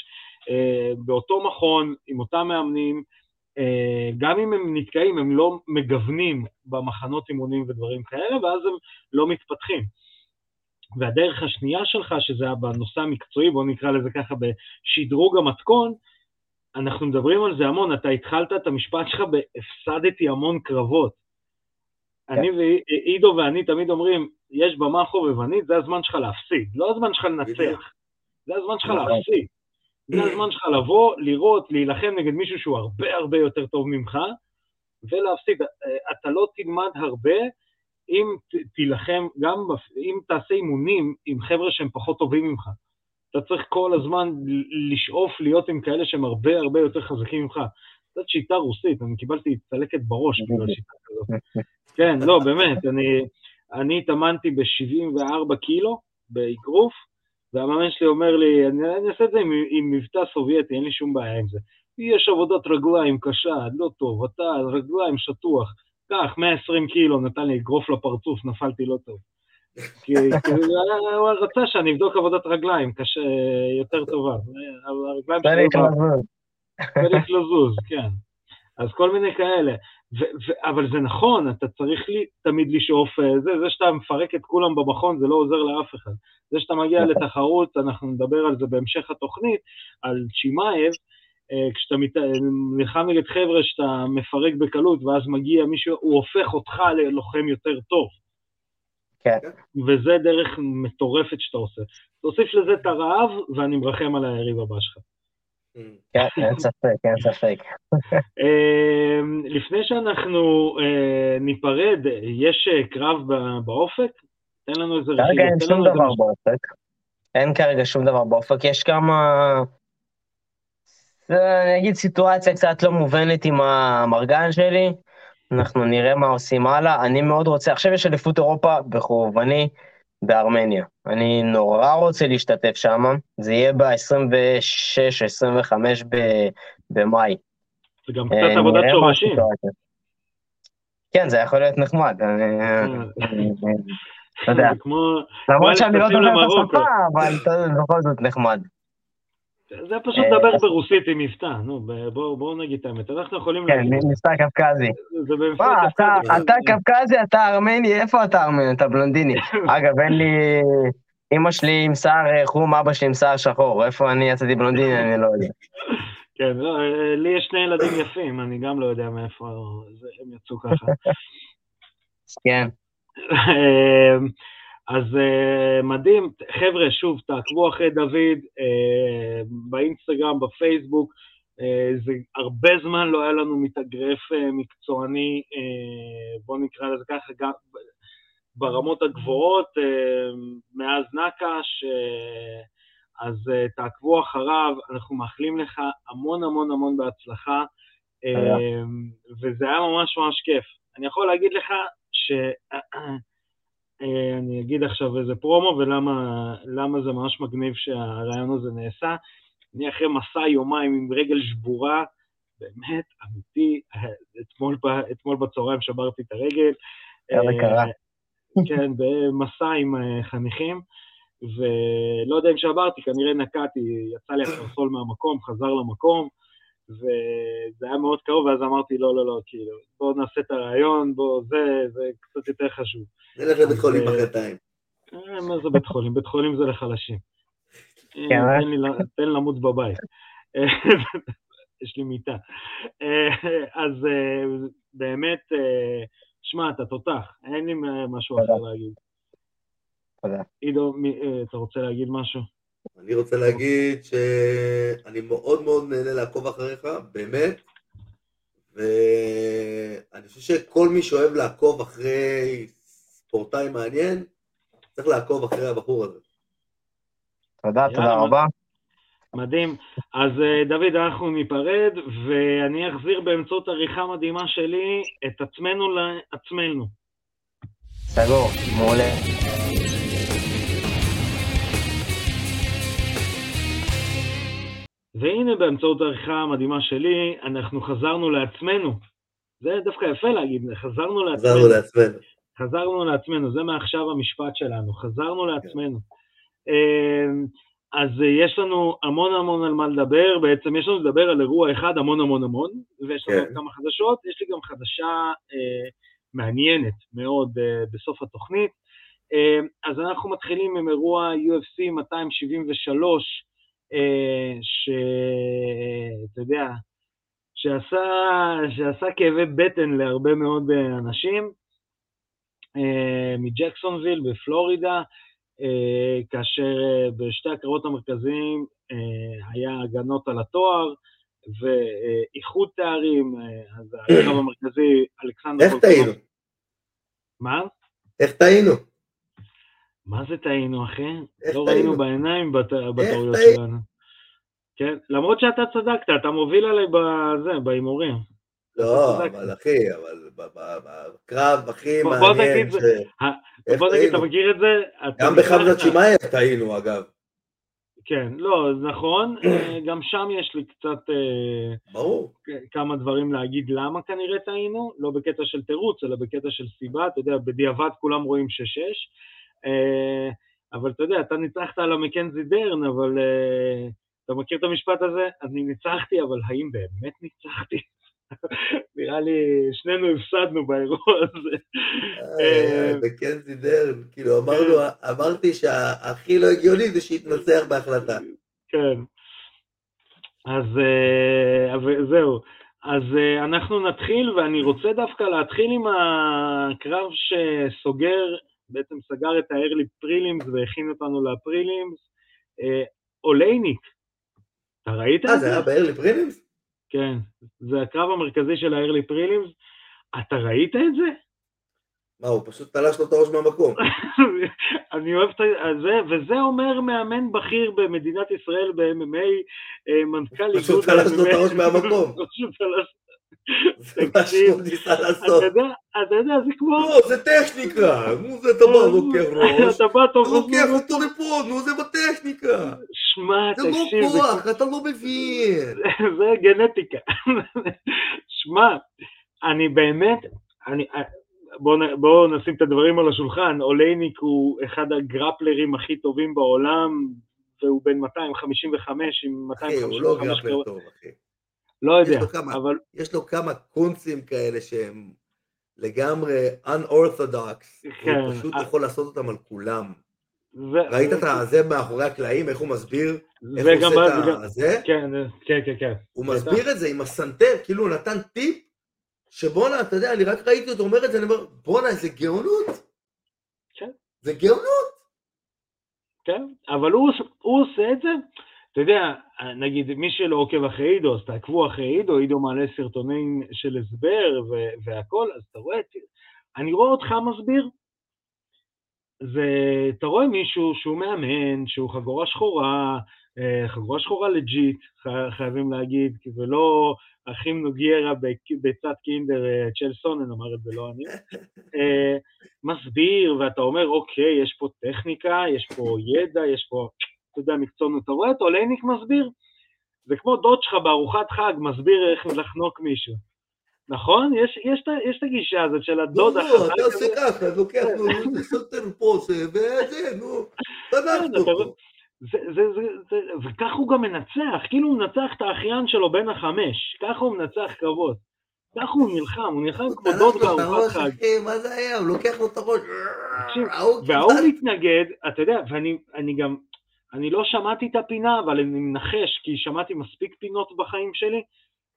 Speaker 1: אה, באותו מכון, עם אותם מאמנים, אה, גם אם הם נתקעים, הם לא מגוונים במחנות אימונים ודברים כאלה, ואז הם לא מתפתחים. והדרך השנייה שלך, שזה היה בנושא המקצועי, בואו נקרא לזה ככה בשדרוג המתכון, אנחנו מדברים על זה המון, אתה התחלת את המשפט שלך ב"הפסדתי המון קרבות". כן. אני ועידו ואני תמיד אומרים, יש במה חובבנית, זה הזמן שלך להפסיד, לא הזמן שלך לנצח, זה הזמן שלך נכון. להפסיד. זה הזמן שלך לבוא, לראות, להילחם נגד מישהו שהוא הרבה הרבה יותר טוב ממך, ולהפסיד. אתה לא תלמד הרבה אם תילחם, גם אם תעשה אימונים עם חבר'ה שהם פחות טובים ממך. אתה צריך כל הזמן לשאוף להיות עם כאלה שהם הרבה הרבה יותר חזקים ממך. זאת שיטה רוסית, אני קיבלתי צלקת בראש בגלל שיטה כזאת. כן, לא, באמת, אני, אני התאמנתי ב-74 קילו באגרוף, והמאמן שלי אומר לי, אני, אני אעשה את זה עם, עם מבטא סובייטי, אין לי שום בעיה עם זה. יש עבודת רגליים קשה, לא טוב, אתה רגליים שטוח, קח, 120 קילו, נתן לי אגרוף לפרצוף, נפלתי לא טוב. כי הוא רצה שאני אבדוק עבודת רגליים, קשה, יותר טובה. הרגליים
Speaker 3: שלי...
Speaker 1: צריך לזוז, כן. אז כל מיני כאלה. אבל זה נכון, אתה צריך לי תמיד לשאוף, אה, זה, זה שאתה מפרק את כולם במכון זה לא עוזר לאף אחד. זה שאתה מגיע נכון. לתחרות, אנחנו נדבר על זה בהמשך התוכנית, על צ'ימאייב, אה, כשאתה נלחם נגד חבר'ה שאתה מפרק בקלות ואז מגיע מישהו, הוא הופך אותך ללוחם יותר טוב.
Speaker 3: כן.
Speaker 1: וזה דרך מטורפת שאתה עושה. תוסיף לזה את הרעב, ואני מרחם על היריב הבא שלך.
Speaker 3: כן, אין ספק, אין ספק.
Speaker 1: אה, לפני שאנחנו אה, ניפרד, יש אה, קרב באופק? תן לנו איזה
Speaker 3: כרגע אין שום דבר. באופק. אין כרגע שום דבר באופק, יש כמה... זה, אני אגיד סיטואציה קצת לא מובנת עם המרגן שלי, אנחנו נראה מה עושים הלאה. אני מאוד רוצה, עכשיו יש אליפות אירופה בחובבני בארמניה. אני נורא רוצה להשתתף שם, זה יהיה ב-26-25 במאי.
Speaker 1: זה גם
Speaker 3: אה,
Speaker 1: קצת עבודת שורשים.
Speaker 3: כן, זה יכול להיות נחמד. אני-
Speaker 1: אה.
Speaker 3: אני- אתה יודע. למרות שאני לא דובר את. השפה, אבל בכל זאת נחמד.
Speaker 1: זה פשוט
Speaker 3: אה,
Speaker 1: לדבר
Speaker 3: אז-
Speaker 1: ברוסית עם מבטא, נו, בואו נגיד את האמת, אנחנו יכולים
Speaker 3: כן,
Speaker 1: להגיד,
Speaker 3: מבטא קווקזי.
Speaker 1: זה במבטא
Speaker 3: אתה-
Speaker 1: קפקזי.
Speaker 3: אתה קווקזי, אתה ארמני, איפה אתה ארמני? אתה בלונדיני. אגב, אין לי... אמא שלי עם שיער אה, חום, אבא שלי עם שיער שחור. איפה אני יצאתי בלונדיני, אני לא יודע.
Speaker 1: כן, לא, אה, לי יש שני ילדים יפים, אני גם לא יודע מאיפה הם יצאו ככה.
Speaker 3: כן,
Speaker 1: אז אה, מדהים, חבר'ה, שוב, תעקבו אחרי דוד אה, באינסטגרם, בפייסבוק. אה, זה הרבה זמן לא היה לנו מתאגרף אה, מקצועני, אה, בואו נקרא לזה ככה, גם ברמות הגבוהות, אה, מאז נקש, אז אה, תעקבו אחריו, אנחנו מאחלים לך המון המון המון בהצלחה. אה, וזה היה ממש ממש כיף. אני יכול להגיד לך ש... אה, אני אגיד עכשיו איזה פרומו ולמה למה זה ממש מגניב שהרעיון הזה נעשה. אני אחרי מסע יומיים עם רגל שבורה, באמת, אמיתי, אה, אתמול, אתמול בצהריים שברתי את הרגל.
Speaker 3: זה
Speaker 1: אה,
Speaker 3: קרה?
Speaker 1: כן, במסע עם חניכים, ולא יודע אם שברתי, כנראה נקעתי, יצא לי הקרסול מהמקום, חזר למקום, וזה היה מאוד קרוב, ואז אמרתי, לא, לא, לא, כאילו, בואו נעשה את הרעיון, בואו, זה, זה קצת יותר חשוב.
Speaker 2: נלך לבית חולים מחרתיים.
Speaker 1: אה, מה זה בית חולים? בית חולים זה לחלשים. אה,
Speaker 3: כן, אה?
Speaker 1: תן לי ל- תן למות בבית. יש לי מיטה. אז באמת, שמע, אתה תותח, אין לי משהו. אחר להגיד.
Speaker 3: תודה.
Speaker 1: עידו, אתה רוצה להגיד משהו?
Speaker 2: אני רוצה להגיד שאני מאוד מאוד נהנה לעקוב אחריך, באמת, ואני חושב שכל מי שאוהב לעקוב אחרי ספורטאי מעניין, צריך לעקוב אחרי הבחור הזה.
Speaker 3: תודה,
Speaker 1: יאללה,
Speaker 3: תודה רבה.
Speaker 1: מדהים. אז אה, דוד, אנחנו ניפרד, ואני אחזיר באמצעות עריכה מדהימה שלי את עצמנו לעצמנו.
Speaker 3: סגור, מעולה.
Speaker 1: והנה באמצעות העריכה המדהימה שלי, אנחנו חזרנו לעצמנו. זה דווקא יפה להגיד, חזרנו לעצמנו.
Speaker 2: עזרנו לעצמנו.
Speaker 1: חזרנו לעצמנו, זה מעכשיו המשפט שלנו, חזרנו לעצמנו. אמ, אז יש לנו המון המון על מה לדבר, בעצם יש לנו לדבר על אירוע אחד המון המון המון, ויש לנו
Speaker 2: כן.
Speaker 1: כמה חדשות, יש לי גם חדשה אה, מעניינת מאוד אה, בסוף התוכנית. אה, אז אנחנו מתחילים עם אירוע UFC 273, אה, שאתה יודע, שעשה, שעשה כאבי בטן להרבה מאוד אה, אנשים. אה, מג'קסונוויל בפלורידה, אה, כאשר אה, בשתי הקרבות המרכזיים אה, היה הגנות על התואר ואיחוד תארים, אה, אז הקרב המרכזי, אלכסנדר...
Speaker 2: איך טעינו?
Speaker 1: מה?
Speaker 2: איך טעינו?
Speaker 1: מה זה טעינו, אחי? לא? ראינו בעיניים בטעויות? שלנו. כן, למרות שאתה צדקת, אתה מוביל עליי בזה, בהימורים.
Speaker 2: לא. אבל אחי, אבל בקרב הכי מעניין,
Speaker 1: תגיד,
Speaker 2: ש-
Speaker 1: בוא נגיד, אתה? מכיר את זה?
Speaker 2: גם. בחמזת שמעיה טעינו אגב,
Speaker 1: כן, לא, נכון, אה, גם שם יש לי קצת אה,
Speaker 2: ברור.
Speaker 1: כמה דברים להגיד למה כנראה טעינו, לא בקטע של תירוץ, אלא בקטע של סיבה, אתה יודע, בדיעבד כולם רואים 6-6, אה, אבל אתה יודע, אתה ניצחת על המקנזי דרן, אבל אה, אתה מכיר את המשפט הזה? אני ניצחתי, אבל האם באמת ניצחתי? נראה לי שנינו הפסדנו באירוע הזה. אה,
Speaker 2: בקנזי דרן, כאילו אמרנו, אמרתי שהכי לא הגיוני זה שיתנצח בהחלטה.
Speaker 1: כן. אז אה, זהו. אז אה, אנחנו נתחיל, ואני רוצה דווקא להתחיל עם הקרב שסוגר, בעצם סגר את ה-early prelims והכין אותנו לפרילימס. אה, אולייניק, אתה ראית
Speaker 2: אה,
Speaker 1: את
Speaker 2: זה
Speaker 1: זה?
Speaker 2: היה ב early prelims?
Speaker 1: כן, זה הקרב המרכזי של ה early prelims. אתה ראית את זה?
Speaker 2: מה, הוא פשוט תלש לו את הראש מהמקום.
Speaker 1: אני אוהב את זה, וזה אומר מאמן בכיר במדינת ישראל ב-MMA, אה, מנכ"ל
Speaker 2: פשוט תלש לו את הראש מהמקום.
Speaker 1: פשוט תלש.
Speaker 2: זה מה שהוא ניסה לעשות.
Speaker 1: אתה יודע, זה כמו...
Speaker 2: לא, זה טכניקה, נו זה אתה בא לוקח ראש,
Speaker 1: אתה
Speaker 2: לוקח אותו לפה, נו זה בטכניקה.
Speaker 1: שמע,
Speaker 2: זה לא
Speaker 1: תקשיב, זה
Speaker 2: כוח, אתה לא מבין.
Speaker 1: זה גנטיקה. שמע, אני באמת, אני, בואו בוא נשים את הדברים על השולחן, אולייניק הוא אחד הגרפלרים הכי טובים בעולם, והוא בן 255 עם
Speaker 2: אחי, הוא לא
Speaker 1: 255
Speaker 2: גרפלר טוב, אחי.
Speaker 1: לא
Speaker 2: יש
Speaker 1: יודע,
Speaker 2: לו כמה-
Speaker 1: אבל
Speaker 2: יש לו כמה קונצים כאלה שהם לגמרי unorthodox,
Speaker 1: כן,
Speaker 2: הוא פשוט
Speaker 1: אה.
Speaker 2: יכול לעשות אותם על כולם.
Speaker 1: זה,
Speaker 2: ראית את זה מאחורי הקלעים, איך הוא מסביר, איך הוא עושה את
Speaker 1: גם,
Speaker 2: זה?
Speaker 1: כן, כן, כן, כן.
Speaker 2: הוא. מסביר את זה עם הסנטר, כאילו הוא נתן טיפ, שבואנה, אתה יודע, אני רק ראיתי אותו אומר את זה, אני אומר, בואנה, זה גאונות.
Speaker 1: כן.
Speaker 2: זה גאונות.
Speaker 1: כן, אבל הוא, הוא עושה את זה, אתה יודע, נגיד מי שלא עוקב אחרי עידו, אז תעקבו אחרי עידו, עידו מעלה סרטונים של הסבר ו- והכל, אז אתה רואה, אני רואה אותך מסביר, זה, אתה רואה מישהו שהוא מאמן, שהוא חגורה שחורה, אה, חגורה שחורה legit, חי- חייבים להגיד, כי זה לא אחים נוגיירה בצד קינדר, אה, צ'ל סונן אמר את זה, לא אני, אה, מסביר, ואתה אומר, אוקיי, יש פה טכניקה, יש פה ידע, יש פה, אתה יודע, מקצוענות. אתה רואה את אולייניק מסביר? זה כמו דוד שלך בארוחת חג, מסביר איך לחנוק מישהו. נכון? יש, יש, את ה- יש את הגישה הזאת של
Speaker 2: לא,
Speaker 1: הדוד
Speaker 2: לא,
Speaker 1: החזק
Speaker 2: אתה עושה. ככה, לוקח לו, פה, זה, וזה, נו,
Speaker 1: רואה-
Speaker 2: אותו.
Speaker 1: זה, זה, זה, זה, וכך הוא גם מנצח, כאילו הוא מנצח את האחיין שלו בן החמש, ככה הוא מנצח קרבות. ככה הוא נלחם, הוא נלחם כמו דוד בארוחת חג.
Speaker 2: מה זה היה? הוא לוקח לו את הראש.
Speaker 1: וההוא מתנגד, אתה יודע, ואני אני גם, אני לא שמעתי את הפינה, אבל אני מנחש, כי שמעתי מספיק פינות בחיים שלי,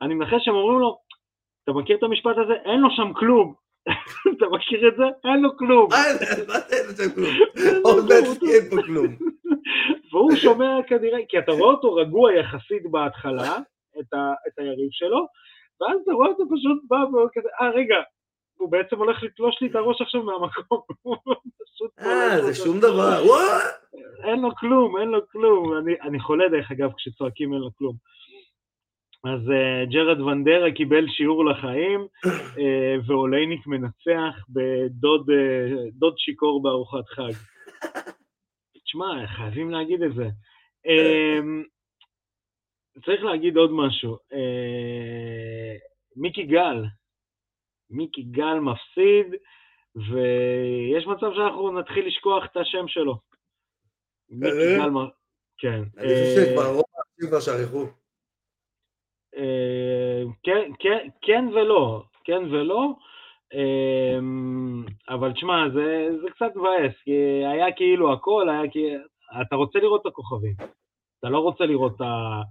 Speaker 1: אני מנחש שהם אומרים לו, אתה מכיר את המשפט הזה? אין לו שם כלום. אתה מכיר את זה? אין לו כלום.
Speaker 2: אה, מה זה אין שם כלום? עוד מעט אין פה כלום.
Speaker 1: והוא שומע כנראה, כי אתה רואה אותו רגוע יחסית בהתחלה, את, היריב שלו, ואז אתה רואה אותו פשוט בא וכזה, אה רגע, הוא בעצם הולך לתלוש לי את הראש עכשיו מהמקום.
Speaker 2: אה, זה. שום דבר. וואו!
Speaker 1: אין לו כלום, אין לו כלום. אני, אני חולה דרך אגב כשצועקים אין לו כלום. אז uh, ג'רד ונדרה קיבל שיעור לחיים, uh, ואולייניק מנצח בדוד uh, דוד שיכור בארוחת חג. תשמע, חייבים להגיד את זה. Um, צריך להגיד עוד משהו. Uh, מיקי גל, מיקי גל מפסיד, ויש מצב שאנחנו נתחיל לשכוח את השם שלו. מיקי
Speaker 2: אה?
Speaker 1: כן.
Speaker 2: אני חושב
Speaker 1: אה,
Speaker 2: שכבר רוב האנשים כבר שכחו.
Speaker 1: אה, כן, כן, כן ולא, כן ולא, אבל תשמע, זה, זה קצת מבאס, כי היה כאילו הכל, היה כאילו, אתה רוצה לראות את הכוכבים, אתה לא רוצה לראות את ה...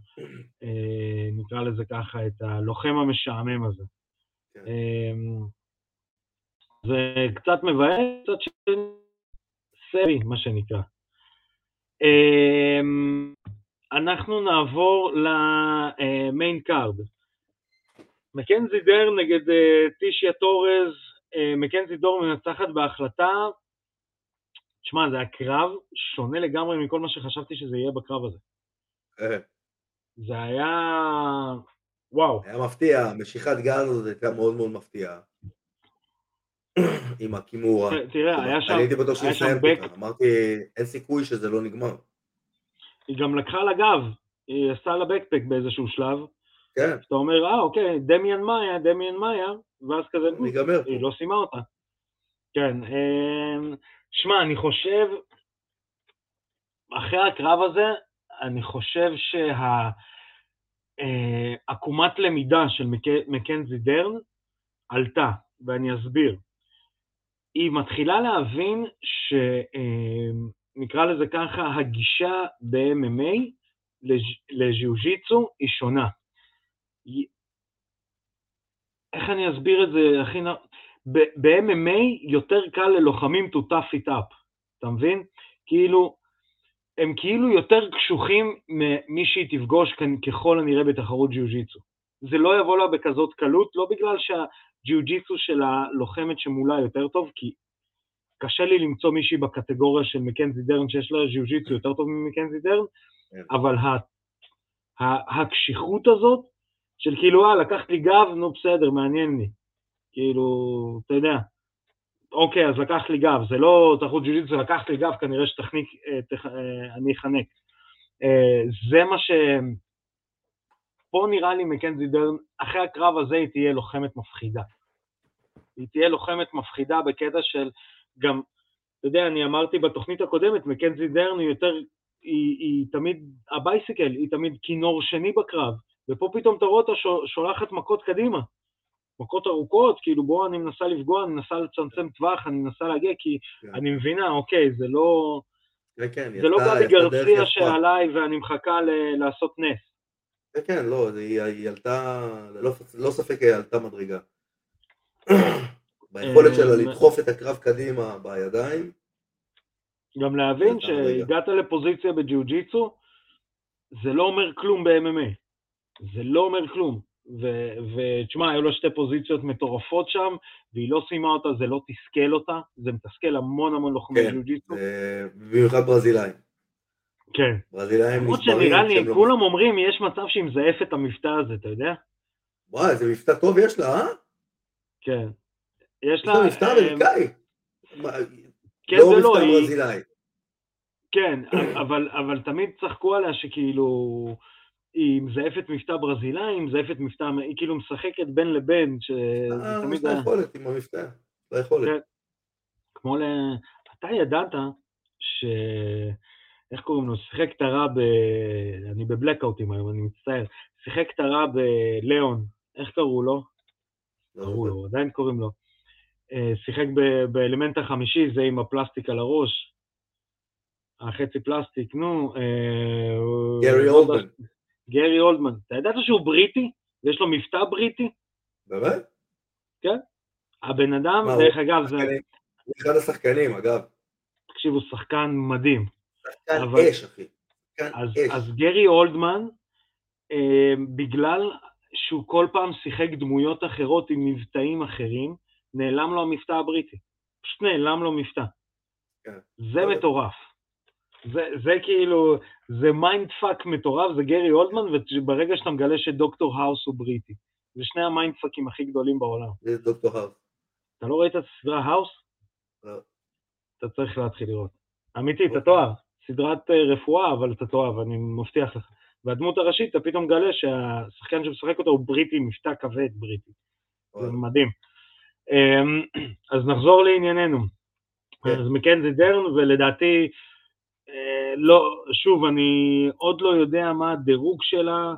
Speaker 1: נקרא לזה ככה, את הלוחם המשעמם הזה.
Speaker 2: כן.
Speaker 1: זה קצת מבאס, קצת שני, סארי, מה שנקרא. אה, אנחנו נעבור ל main card. מקנזי דרן נגד אה, טישה טורס, אה, מקנזי דרן מנצחת בהחלטה. תשמע, זה היה קרב שונה לגמרי מכל מה שחשבתי שזה יהיה בקרב הזה.
Speaker 2: אה,
Speaker 1: זה היה... וואו.
Speaker 2: היה מפתיע, משיכת גל הזאת הייתה מאוד מאוד מפתיעה. עם הקימורה.
Speaker 1: תראה, היה שם...
Speaker 2: אני הייתי בטוח שיסיים
Speaker 1: בק-
Speaker 2: פתאום, אמרתי, אין סיכוי שזה לא נגמר.
Speaker 1: היא גם לקחה לגב, היא עשתה לה בקפק באיזשהו שלב.
Speaker 2: כן,
Speaker 1: אתה אומר, אה, אוקיי, דמיאן מאיה, דמיאן מאיה, ואז כזה,
Speaker 2: ניגמר פה.
Speaker 1: היא לא סיימה אותה. כן, אמ, שמע, אני חושב, אחרי הקרב הזה, אני חושב שהעקומת למידה של מק- מקנזי דרן עלתה, ואני אסביר. היא מתחילה להבין שנקרא לזה ככה, הגישה ב-MMA לז'יוז'יצו היא שונה. איך אני אסביר את זה הכי נ... ב-MMA יותר קל ללוחמים to tough it up, אתה מבין? כאילו, הם כאילו יותר קשוחים ממי שהיא תפגוש כאן ככל הנראה בתחרות ג'יוג'יצו. זה לא יבוא לה בכזאת קלות, לא בגלל שהג'יוג'יצו של הלוחמת שמולה יותר טוב, כי קשה לי למצוא מישהי בקטגוריה של מקנזי דרן שיש לה ג'יוג'יצו יותר טוב ממקנזי דרן, כן. אבל ה, ה, הקשיחות הזאת של כאילו, אה, לקחת לי גב, נו בסדר, מעניין לי. כאילו, אתה יודע, אוקיי, אז לקח לי גב, זה לא תחרות ג'ו-ג'יטסו, לקח לי גב, כנראה שתחניק, אה, תח, אה, אני אחנק. אה, זה מה ש... פה נראה לי מקנזי דרן, אחרי הקרב הזה היא תהיה לוחמת מפחידה. היא תהיה לוחמת מפחידה בקטע של גם, אתה יודע, אני אמרתי בתוכנית הקודמת, מקנזי דרן היא יותר, היא, היא תמיד, ה basically, היא תמיד כינור שני בקרב, ופה פתאום אתה רואה אותה שולחת מכות קדימה. מכות ארוכות, כאילו בוא, אני מנסה לפגוע, אני מנסה לצמצם טווח, אני מנסה להגיע, כי כן. אני מבינה, אוקיי, זה לא...
Speaker 2: כן, כן,
Speaker 1: זה לא גבי גרציה שעליי ואני מחכה לעשות נס.
Speaker 2: כן, כן, לא, היא, היא עלתה, לא, לא ספק היא עלתה מדרגה. ביכולת שלה אה, לדחוף את הקרב קדימה בידיים.
Speaker 1: גם להבין שהגעת לפוזיציה בג'יוג'יצו, זה לא אומר כלום ב-MMA. זה לא אומר כלום. ותשמע, היו לה שתי פוזיציות מטורפות שם, והיא לא סיימה אותה, זה לא תסכל אותה, זה מתסכל המון המון לוחמי כן, ג'ו-ג'יצו.
Speaker 2: במיוחד ברזילאים.
Speaker 1: כן.
Speaker 2: ברזילאים
Speaker 1: נשברים. למרות שנראה לי, לא כולם אומרים, יש מצב שהיא מזייפת את המבטא הזה, אתה יודע?
Speaker 2: וואי, איזה מבטא טוב יש לה, אה?
Speaker 1: כן. יש
Speaker 2: לה... מבטא אה, אמריקאי.
Speaker 1: כן, לא זה לא, מבטא ברזילאי. כן, אבל תמיד צחקו עליה שכאילו... היא מזייפת מבטא ברזילאי, היא מזייפת מבטא, היא כאילו משחקת בין לבין,
Speaker 2: אה, יש לה יכולת עם המבטא, לה יכולת. כן.
Speaker 1: כמו ל... אתה ידעת ש... איך קוראים לו? שיחק את הרע ב... אני בבלקאוטים היום, אני מצטער. שיחק את הרע בליאון, איך קראו לו? לא קראו לו, עדיין קוראים לו. אה, שיחק באלמנט החמישי, זה עם הפלסטיק על הראש. החצי פלסטיק, נו. אה,
Speaker 2: גרי אולדמן.
Speaker 1: גרי אולדמן. אתה ידעת שהוא בריטי? ויש לו מבטא בריטי?
Speaker 2: באמת?
Speaker 1: כן. הבן אדם, דרך אגב, זה...
Speaker 2: אחד השחקנים, אגב.
Speaker 1: תקשיב, הוא שחקן מדהים.
Speaker 2: שחקן אבל... אש, אחי.
Speaker 1: אז, אש. אז גרי אולדמן, אה, בגלל שהוא כל פעם שיחק דמויות אחרות עם מבטאים אחרים, נעלם לו המבטא הבריטי. פשוט נעלם לו מבטא. כן. זה מטורף. זה, זה כאילו, זה mindfuck מטורף, זה גארי אולדמן, וברגע שאתה מגלה שדוקטור האוס הוא בריטי. זה שני ה mindfuckים הכי גדולים בעולם.
Speaker 2: זה דוקטור האוס.
Speaker 1: אתה לא ראית את הסדרה האוס?
Speaker 2: לא.
Speaker 1: אתה צריך להתחיל לראות. אמיתי, אוקיי. סדרת אה, רפואה, אבל אתה תאהב, אני מבטיח לך. והדמות הראשית, אתה פתאום מגלה שהשחקן שמשחק אותו הוא בריטי, מבטא כבד בריטי. זה מדהים. אמ, אז נחזור לענייננו. כן. אז מקנזי דרן, ולדעתי אה, לא, שוב, אני עוד לא יודע מה הדירוג שלה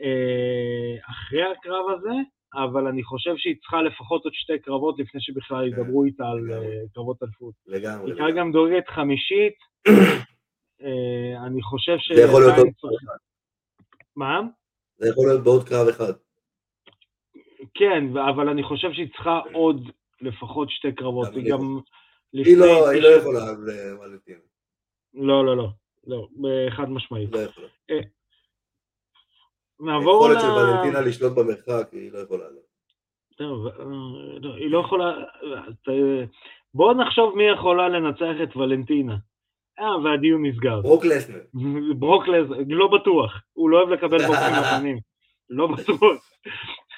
Speaker 1: אה, אחרי הקרב הזה, אבל אני חושב שהיא צריכה לפחות עוד שתי קרבות לפני שבכלל כן, ידברו איתה על קרבות אליפות.
Speaker 2: לגמרי.
Speaker 1: היא כרגע מדורגת חמישית, אני חושב ש...
Speaker 2: זה יכול להיות עוד קרב אחד.
Speaker 1: מה?
Speaker 2: זה יכול להיות בעוד קרב אחד.
Speaker 1: כן, אבל אני חושב שהיא צריכה עוד לפחות שתי קרבות. היא גם...
Speaker 2: היא לא, לא יכולה לוולנטינה.
Speaker 1: לא, לא, לא, לא, חד משמעית.
Speaker 2: לא יכול.
Speaker 1: אה, נעבור ל...
Speaker 2: היכולת של ולנטינה לשלוט במרחק, היא לא יכולה. טוב,
Speaker 1: אה, לא, היא לא יכולה... בואו נחשוב מי יכולה לנצח את ולנטינה. אה, והדיון נסגר.
Speaker 2: ברוק לסנר.
Speaker 1: ברוק לסנר, לא בטוח. הוא לא אוהב לקבל בוקרים לפנים. לא בטוח.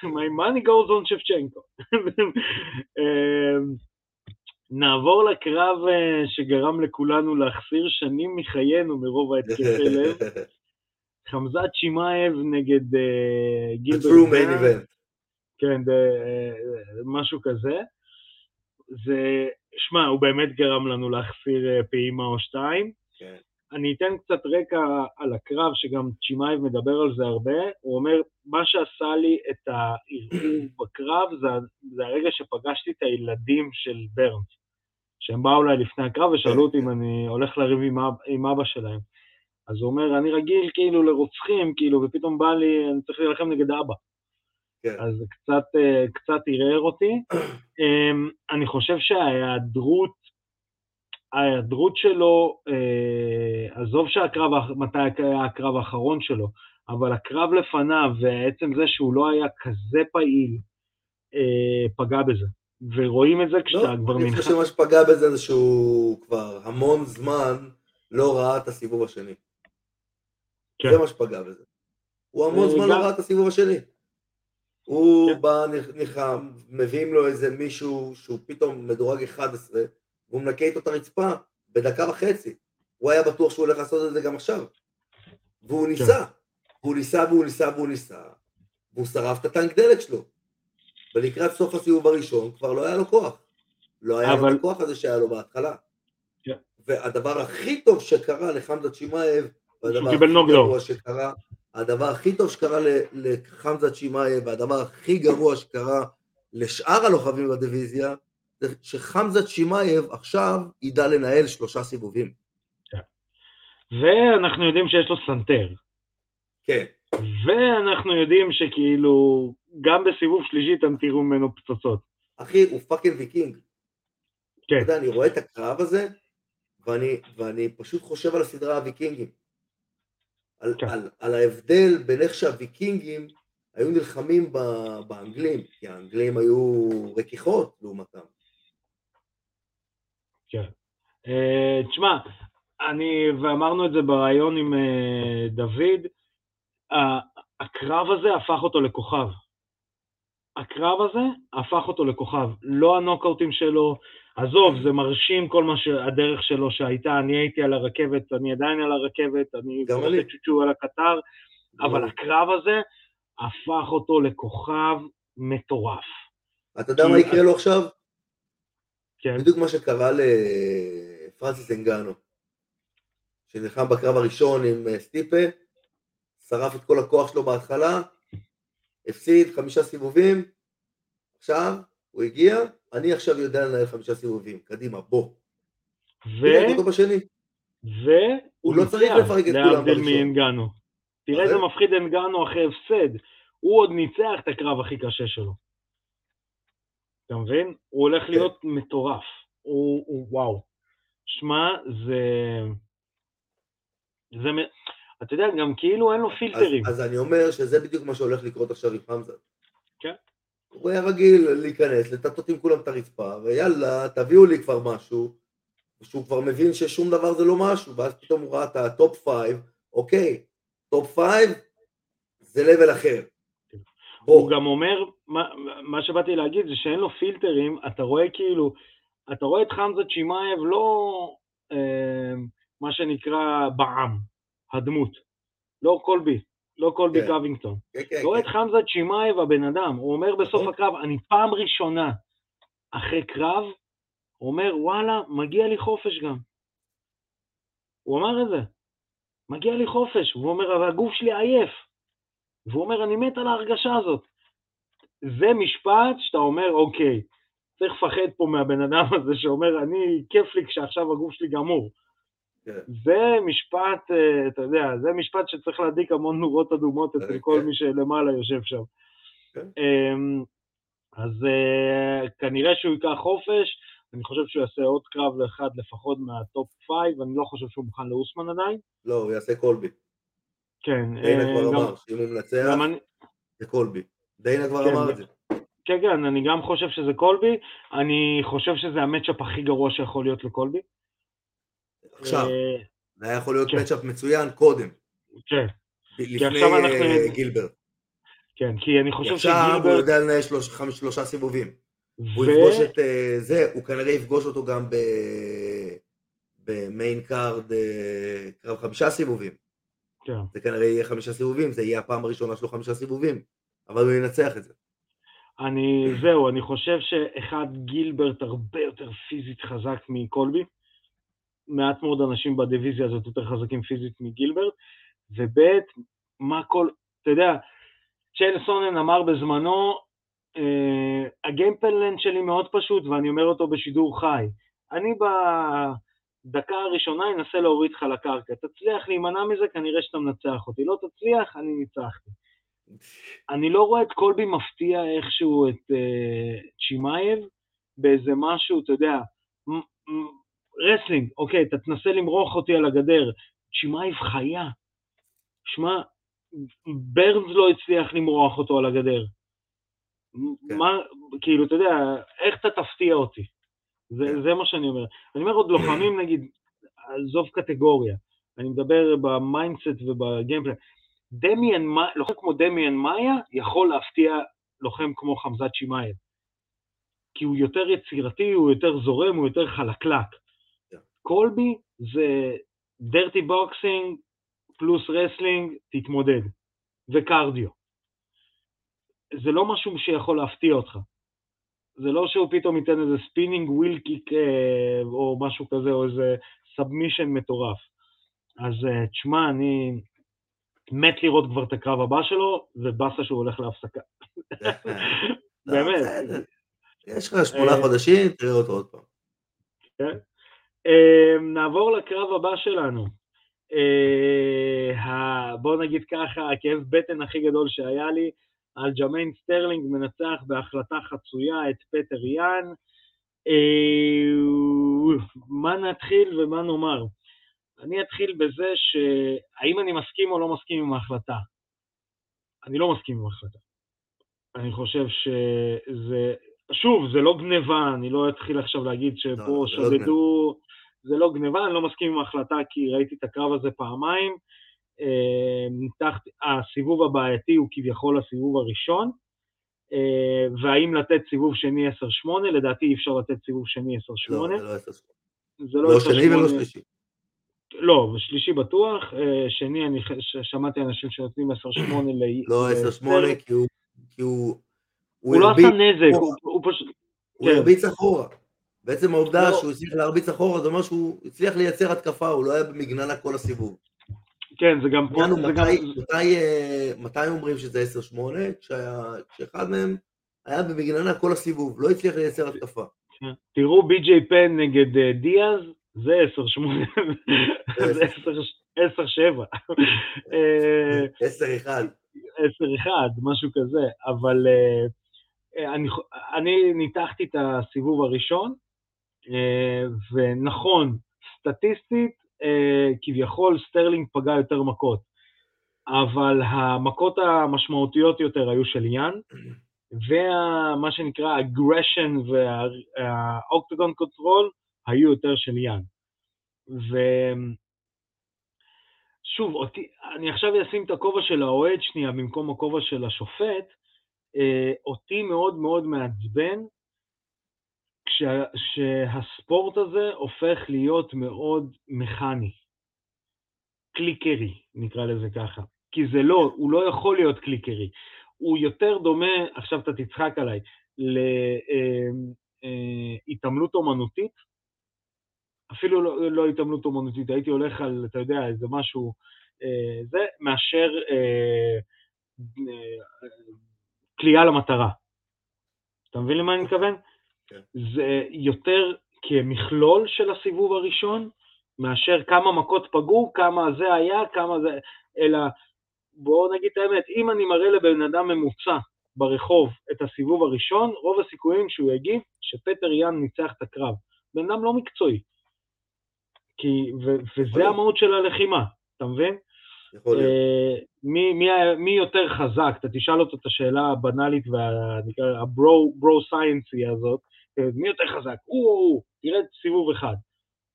Speaker 1: My money goes on שבצ'נקו. אה, נעבור לקרב אה, שגרם לכולנו להחסיר שנים מחיינו מרוב ההתקפי לב. חמזת שימאייב נגד אה,
Speaker 2: גילברט.
Speaker 1: כן, אה, משהו כזה. זה, שמע, הוא באמת גרם לנו להחסיר פעימה או שתיים. כן. אני אתן קצת רקע על הקרב, שגם צ'ימאייב מדבר על זה הרבה. הוא אומר, מה שעשה לי את הערעור בקרב זה, זה הרגע שפגשתי את הילדים של ברנס. שהם באו אליי לפני הקרב ושאלו אותי אם אני הולך לריב עם, אב, עם אבא שלהם. אז הוא אומר, אני רגיל כאילו לרוצחים, כאילו, ופתאום בא לי, אני צריך להילחם נגד אבא. כן. אז קצת, אה, קצת ערער אותי. אמ, אני חושב שההיעדרות ההיעדרות שלו, אה, עזוב שהקרב, מתי היה הקרב האחרון שלו, אבל הקרב לפניו, ועצם זה שהוא לא היה כזה פעיל, אה, פגע בזה. ורואים את זה כשאתה
Speaker 2: לא,
Speaker 1: כבר
Speaker 2: אני
Speaker 1: מנחה...
Speaker 2: חושב שמה שפגע בזה זה שהוא כבר המון זמן לא ראה את הסיבוב השני.
Speaker 1: כן.
Speaker 2: זה מה שפגע בזה. הוא המון זמן לא
Speaker 1: גם-
Speaker 2: ראה את הסיבוב השני. הוא
Speaker 1: כן.
Speaker 2: בא, ניחם, מביאים לו איזה מישהו שהוא פתאום מדורג 11, והוא מנקה איתו את הרצפה בדקה וחצי. הוא היה בטוח שהוא הולך לעשות את זה גם עכשיו. והוא
Speaker 1: כן.
Speaker 2: ניסה. והוא ניסה והוא ניסה והוא ניסה. והוא שרף את הטנק דלק שלו. ולקראת סוף הסיבוב הראשון כבר לא היה לו כוח. לא היה לו
Speaker 1: אבל-
Speaker 2: את הכוח הזה שהיה לו בהתחלה.
Speaker 1: כן.
Speaker 2: והדבר הכי טוב שקרה לחמזה צ'ימאייב, והדבר הכי. גרוע שקרה, הדבר הכי טוב שקרה לחמזה צ'ימאייב, והדבר הכי גרוע שקרה לשאר הלוחמים בדיוויזיה, זה שחמזה צ'ימאייב עכשיו ידע לנהל שלושה סיבובים.
Speaker 1: ואנחנו יודעים שיש לו סנטר.
Speaker 2: כן,
Speaker 1: ואנחנו יודעים שכאילו, גם בסיבוב שלישי אתם תראו ממנו פצצות.
Speaker 2: אחי, הוא fucking ויקינג.
Speaker 1: כן,
Speaker 2: אתה יודע, אני רואה את הקרב הזה, ואני, ואני פשוט חושב על הסדרה הוויקינגים. על,
Speaker 1: כן.
Speaker 2: על, על ההבדל בין איך שהוויקינגים היו נלחמים ב- באנגלים, כי האנגלים היו רכיכות לעומתם.
Speaker 1: אה, תשמע, אני, ואמרנו את זה בריאיון עם אה, דוד, ה- הקרב הזה הפך אותו לכוכב. הקרב הזה הפך אותו לכוכב. לא הנוקאוטים שלו, עזוב, זה מרשים כל מה שהדרך שלו שהייתה, אני הייתי על הרכבת, אני עדיין על הרכבת, אני עושה. צ'וצ'ו על הקטר, אבל הקרב הזה הפך אותו לכוכב מטורף.
Speaker 2: אתה יודע מה יקרה לו עכשיו?
Speaker 1: כן,
Speaker 2: בדיוק מה שקרה לפרנסיס אנגנו, שנלחם בקרב הראשון עם אה, סטיפה, שרף את כל הכוח שלו בהתחלה, הפסיד חמישה סיבובים, עכשיו הוא הגיע, אני עכשיו יודע לנהל חמישה סיבובים, קדימה, בוא.
Speaker 1: ו... והוא
Speaker 2: הוא לא צריך לפרק את כולם
Speaker 1: להבדיל. מאנגנו. תראה איזה מפחיד אנגנו אחרי הפסד. הוא עוד ניצח את הקרב הכי קשה שלו. אתה מבין? הוא הולך
Speaker 2: כן.
Speaker 1: להיות מטורף. הוא, הוא וואו. שמע, זה... זה... אתה יודע, גם כאילו אין לו
Speaker 2: אז,
Speaker 1: פילטרים.
Speaker 2: אז אני אומר שזה בדיוק מה שהולך לקרות עכשיו עם חמזה.
Speaker 1: כן.
Speaker 2: הוא היה רגיל להיכנס, לטאטא עם כולם את הרצפה, ויאללה, תביאו לי כבר משהו, שהוא כבר מבין ששום דבר זה לא משהו, ואז פתאום הוא ראה את ה top five, אוקיי, top five זה level אחר.
Speaker 1: הוא
Speaker 2: בוא,
Speaker 1: גם אומר, מה, מה שבאתי להגיד זה שאין לו פילטרים, אתה רואה כאילו, אתה רואה את חמזה צ'ימאייב לא אה, מה שנקרא בעם, הדמות, לא קולבי, לא קולבי
Speaker 2: כן.
Speaker 1: קווינגטון.
Speaker 2: כן, כן,
Speaker 1: את
Speaker 2: כן.
Speaker 1: חמזה צ'ימאייב הבן אדם, הוא אומר בסוף
Speaker 2: נכון.
Speaker 1: הקרב, אני פעם ראשונה אחרי קרב, אומר וואלה, מגיע לי חופש גם. הוא אמר את זה, מגיע לי חופש, והוא אומר אבל הגוף שלי עייף. והוא אומר אני מת על ההרגשה הזאת. זה משפט שאתה אומר אוקיי, צריך לפחד פה מהבן אדם הזה שאומר אני, כיף לי כשעכשיו הגוף שלי גמור.
Speaker 2: כן.
Speaker 1: זה משפט, אה, אתה יודע, זה משפט שצריך להדליק המון נורות אדומות אצל
Speaker 2: כן.
Speaker 1: כל מי שלמעלה יושב שם.
Speaker 2: כן.
Speaker 1: אמ, אז אה, כנראה שהוא ייקח חופש, אני חושב שהוא יעשה עוד קרב לאחד לפחות מה top five, אני לא חושב שהוא מוכן לאוסמן עדיין.
Speaker 2: לא, הוא יעשה קולבי.
Speaker 1: כן,
Speaker 2: דיינה
Speaker 1: אה,
Speaker 2: כבר אמר שאם הוא מנצח, זה קולבי. דיינה כבר
Speaker 1: כן,
Speaker 2: אמר את זה.
Speaker 1: כן, כן, אני גם חושב שזה קולבי, אני חושב שזה המצ'אפ הכי גרוע שיכול להיות לקולבי.
Speaker 2: עכשיו,
Speaker 1: אה,
Speaker 2: זה היה יכול להיות
Speaker 1: כן.
Speaker 2: מצ'אפ מצוין קודם,
Speaker 1: כן,
Speaker 2: לפני אה, גילברט.
Speaker 1: כן, כי אני חושב
Speaker 2: עכשיו הוא
Speaker 1: שגילברט,
Speaker 2: יודע לנהל שלושה סיבובים. הוא יפגוש את אה, זה, הוא כנראה יפגוש אותו גם. ב main card קרב חמישה סיבובים.
Speaker 1: כן.
Speaker 2: זה כנראה יהיה חמישה סיבובים, זה יהיה הפעם הראשונה שלו חמישה סיבובים, אבל הוא ינצח את זה.
Speaker 1: אני, זהו, אני חושב שאחד, גילברט הרבה יותר פיזית חזק מקולבי. מעט מאוד אנשים בדיוויזיה הזאת יותר חזקים פיזית מגילברט. וב', מה כל, אתה יודע, צ'ל סונן אמר בזמנו, אה, ה game plan שלי מאוד פשוט ואני אומר אותו בשידור חי. אני בדקה הראשונה אנסה להוריד לך לקרקע. תצליח להימנע מזה, כנראה שאתה מנצח אותי. לא תצליח, אני ניצחתי. אני לא רואה את קולבי מפתיע איכשהו את אה, צ'ימאייב באיזה משהו, אתה יודע, wrestling, אוקיי, אתה תנסה למרוח אותי על הגדר. צ'ימאייב חיה. שמע, ברנס לא הצליח למרוח אותו על הגדר.
Speaker 2: כן.
Speaker 1: מה, כאילו, אתה יודע, איך אתה תפתיע אותי? זה,
Speaker 2: כן.
Speaker 1: זה מה שאני אומר. אני אומר עוד לוחמים, נגיד, עזוב קטגוריה, אני מדבר ב mindset וב gameplay. דמיאן, לוחם כמו דמיאן מאיה יכול להפתיע לוחם כמו חמזת צ'ימאייב. כי הוא יותר יצירתי, הוא יותר זורם, הוא יותר חלקלק.
Speaker 2: כן.
Speaker 1: קולבי זה dirty boxing פלוס wrestling, תתמודד. ו cardio. זה לא משהו שיכול להפתיע אותך. זה לא שהוא פתאום ייתן איזה spinning wheel kick אה, או משהו כזה, או איזה submission מטורף. אז אה, תשמע, אני מת לראות כבר את הקרב הבא שלו, ובאסה שהוא הולך להפסקה. באמת.
Speaker 2: בסדר. יש לך שמונה
Speaker 1: אה,
Speaker 2: חודשים, תראה אותו עוד פעם.
Speaker 1: אה, נעבור לקרב הבא שלנו. אה, ה- בוא נגיד ככה, הכאב בטן הכי גדול שהיה לי, אלג'מיין סטרלינג מנצח בהחלטה חצויה את פטר יאן. אה, מה נתחיל ומה נאמר? אני אתחיל בזה שהאם אני מסכים או לא מסכים עם ההחלטה. אני לא מסכים עם ההחלטה. אני חושב שזה, שוב, זה לא גניבה, אני לא אתחיל עכשיו להגיד
Speaker 2: לא,
Speaker 1: שפה
Speaker 2: לא
Speaker 1: שדדו, זה לא גניבה, אני לא מסכים עם ההחלטה כי ראיתי את הקרב הזה פעמיים. אה, ניתחתי, הסיבוב הבעייתי הוא כביכול הסיבוב הראשון, אה, והאם לתת סיבוב שני 10-8, לדעתי אי אפשר לתת סיבוב שני 10-8.
Speaker 2: לא, זה לא עשר שמונה.
Speaker 1: זה
Speaker 2: לא
Speaker 1: 10-8.
Speaker 2: שני ולא שלישי.
Speaker 1: לא, בשלישי בטוח, אה, שני אני שמעתי אנשים שנותנים 10-8 ל...
Speaker 2: לא עשר
Speaker 1: לסטרלינג.
Speaker 2: שמונה, כי הוא... כי הוא...
Speaker 1: הוא לא עשה נזק. הוא- הוא פשוט...
Speaker 2: הוא
Speaker 1: כן.
Speaker 2: הרביץ אחורה. בעצם העובדה
Speaker 1: לא.
Speaker 2: שהוא הצליח להרביץ אחורה, זה אומר שהוא הצליח לייצר התקפה, הוא לא היה במגננה כל הסיבוב.
Speaker 1: כן, זה גם פה.
Speaker 2: מתי- מתי, אה, מתי אומרים שזה 10-8? כשהיה- כשאחד מהם היה במגננה כל הסיבוב, לא הצליח לייצר התקפה.
Speaker 1: כן. תראו בי.ג'יי פן נגד אה, דיאז, זה 10-8, זה 10-7. אה,
Speaker 2: 10-1.
Speaker 1: 10-1, משהו כזה, אבל אה, אני, אני ניתחתי את הסיבוב הראשון, ונכון, סטטיסטית, אה, כביכול סטרלינג פגע יותר מכות, אבל המכות המשמעותיות יותר היו של יאן, ומה שנקרא aggression וה octagon control היו יותר של יאן. ושוב, אותי, אני עכשיו אשים את הכובע של האוהד שנייה במקום הכובע של השופט, אה, אותי מאוד מאוד מעצבן כשה, שהספורט הזה הופך להיות מאוד מכני, קליקרי, נקרא לזה ככה. כי זה לא, הוא לא יכול להיות קליקרי. הוא יותר דומה, עכשיו אתה תצחק עליי, להתעמלות אומנותית, אפילו לא, לא התעמלות אומנותית, הייתי הולך על, אתה יודע, איזה משהו, אה, זה, מאשר אה, אה, כליאה למטרה. אתה מבין למה אני מתכוון?
Speaker 2: כן.
Speaker 1: זה יותר כמכלול של הסיבוב הראשון, מאשר כמה מכות פגעו, כמה זה היה, כמה זה... אלא, בואו נגיד את האמת, אם אני מראה לבן אדם ממוצע ברחוב את הסיבוב הראשון, רוב הסיכויים שהוא יגיד שפטר יאן ניצח את הקרב. בן אדם לא מקצועי. כי, ו, וזה המהות של הלחימה, אתה מבין?
Speaker 2: יכול להיות.
Speaker 1: אה, מי, מי, מי יותר חזק, אתה תשאל אותו את השאלה הבנאלית והברו סיינסי הזאת, מי יותר חזק? הוא או הוא, תראה סיבוב אחד.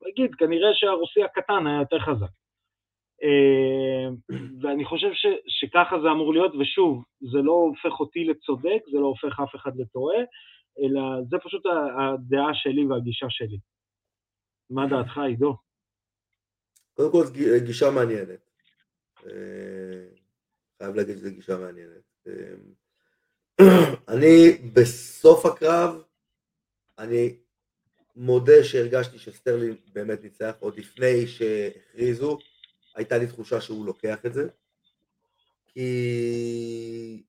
Speaker 1: יגיד, כנראה שהרוסי הקטן היה יותר חזק. אה, ואני חושב ש, שככה זה אמור להיות, ושוב, זה לא הופך אותי לצודק, זה לא הופך אף אחד לטועה, אלא זה פשוט הדעה שלי והגישה שלי. מה דעתך, עידו?
Speaker 2: קודם כל, גישה מעניינת. אה, חייב להגיד שזו גישה מעניינת. אה, אני, בסוף הקרב, אני מודה שהרגשתי שסטרלין באמת ניצח, עוד לפני שהכריזו, הייתה לי תחושה שהוא לוקח את זה. כי...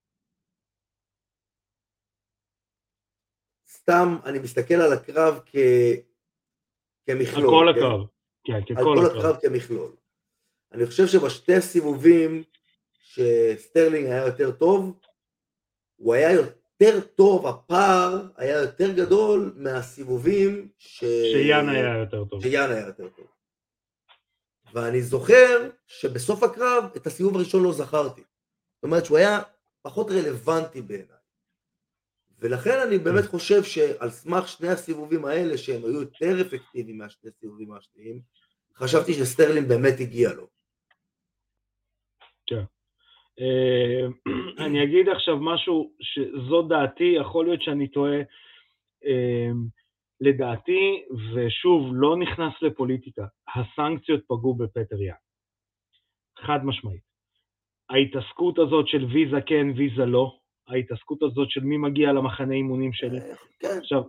Speaker 2: סתם, אני מסתכל על הקרב כ...
Speaker 1: על
Speaker 2: כמכלול.
Speaker 1: כל
Speaker 2: כן?
Speaker 1: הקרב. כן,
Speaker 2: על
Speaker 1: ככל
Speaker 2: כל
Speaker 1: הקרב.
Speaker 2: הקרב כמכלול. אני חושב שבשתי הסיבובים שסטרלינג היה יותר טוב, הוא היה, יותר טוב, הפער היה יותר גדול מהסיבובים ש...
Speaker 1: שיאן היה יותר טוב.
Speaker 2: שיאן היה יותר טוב. ואני זוכר שבסוף הקרב את הסיבוב הראשון לא זכרתי. זאת אומרת שהוא היה פחות רלוונטי בעיניי. ולכן אני באמת חושב שעל סמך שני הסיבובים האלה, שהם היו יותר אפקטיביים מהשני הסיבובים השניים, חשבתי שסטרלין באמת הגיע לו.
Speaker 1: אה, אני אגיד עכשיו משהו שזו דעתי, יכול להיות שאני טועה. אה, לדעתי, ושוב, לא נכנס לפוליטיקה, הסנקציות פגעו בפטר יאן. חד משמעית. ההתעסקות הזאת של ויזה כן, ויזה לא, ההתעסקות הזאת של מי מגיע למחנה אימונים שלי.
Speaker 2: אה, כן.
Speaker 1: עכשיו,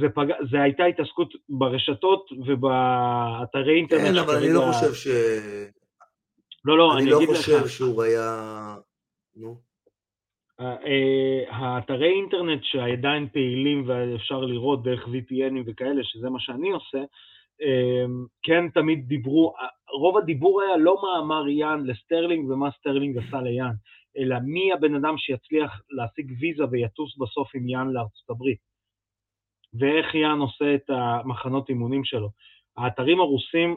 Speaker 1: זה, פג... זה הייתה התעסקות ברשתות ובאתרי אינטרנט.
Speaker 2: כן, אבל אני לא חושב ש...
Speaker 1: לא, לא,
Speaker 2: אני,
Speaker 1: אני
Speaker 2: לא
Speaker 1: אגיד לך...
Speaker 2: חושב שהוא היה... נו.
Speaker 1: אה, האתרי אינטרנט שעדיין פעילים ואפשר לראות דרך VPNים וכאלה, שזה מה שאני עושה, אה, כן תמיד דיברו, רוב הדיבור היה לא מה אמר יאן לסטרלינג ומה סטרלינג עשה ליאן, אלא מי הבן אדם שיצליח להשיג ויזה ויטוס בסוף עם יאן לארצות הברית, ואיך יאן עושה את המחנות אימונים שלו. האתרים הרוסים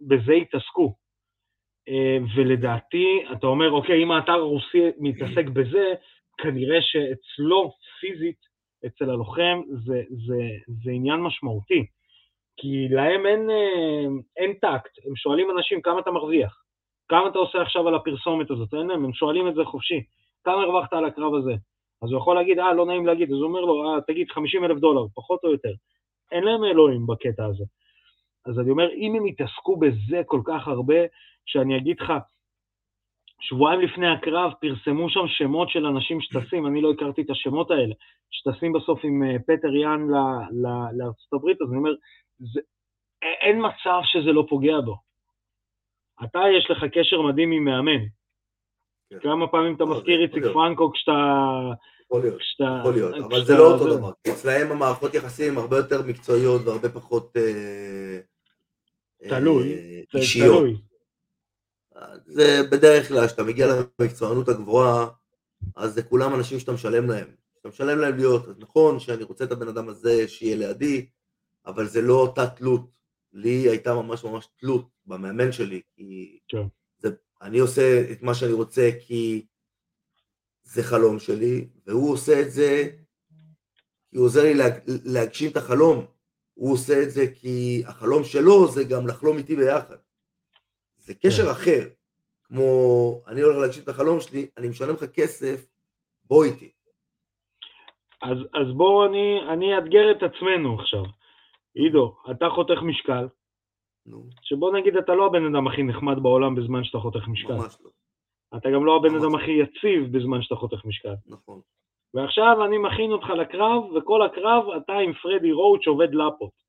Speaker 1: בזה התעסקו, אה, ולדעתי, אתה אומר, אוקיי, אם האתר הרוסי מתעסק בזה, כנראה שאצלו, פיזית, אצל הלוחם, זה, זה, זה עניין משמעותי. כי להם אין, אה, אין טקט, הם שואלים אנשים כמה אתה מרוויח, כמה אתה עושה עכשיו על הפרסומת הזאת, אין להם, הם שואלים את זה חופשי, כמה הרווחת על הקרב הזה? אז הוא יכול להגיד, אה, לא נעים להגיד, אז הוא אומר לו, אה, תגיד, 50 אלף דולר, פחות או יותר. אין להם אלוהים בקטע הזה. אז אני אומר, אם הם יתעסקו בזה כל כך הרבה, שאני אגיד לך, שבועיים לפני הקרב פרסמו שם שמות של אנשים שטסים, אני לא הכרתי את השמות האלה, שטסים בסוף עם אה, פטר יאן הברית, אז אני אומר, זה, אין מצב שזה לא פוגע בו. אתה, יש לך קשר מדהים עם מאמן. כן. כמה פעמים אתה מזכיר איציק פרנקו כשאתה...
Speaker 2: יכול להיות, כשאתה, יכול להיות, אבל זה לא אותו דבר. אצלהם המערכות יחסים הרבה יותר מקצועיות והרבה פחות אה,
Speaker 1: תלוי,
Speaker 2: אה. תלוי. זה בדרך כלל, כשאתה מגיע למקצוענות הגבוהה, אז זה כולם אנשים שאתה משלם להם. אתה משלם להם להיות, אז נכון שאני רוצה את הבן אדם הזה שיהיה לידי, אבל זה לא אותה תלות. לי הייתה ממש ממש תלות במאמן שלי, כי כן. זה, אני עושה את מה שאני רוצה כי זה חלום שלי, והוא עושה את זה כי הוא עוזר לי להג, להגשים את החלום. הוא עושה את זה כי החלום שלו זה גם לחלום איתי ביחד. זה קשר כן. אחר, כמו אני הולך להגשים את החלום שלי, אני משלם לך כסף, בוא איתי.
Speaker 1: אז, אז בואו אני, אני אאתגר את עצמנו עכשיו. עידו, אתה חותך משקל, נו. שבוא נגיד אתה לא הבן אדם הכי נחמד בעולם בזמן שאתה חותך משקל.
Speaker 2: ממש לא.
Speaker 1: אתה גם לא הבן אדם הכי יציב בזמן שאתה חותך משקל.
Speaker 2: נכון.
Speaker 1: ועכשיו אני מכין אותך לקרב, וכל הקרב אתה עם פרדי רוץ' עובד לפות.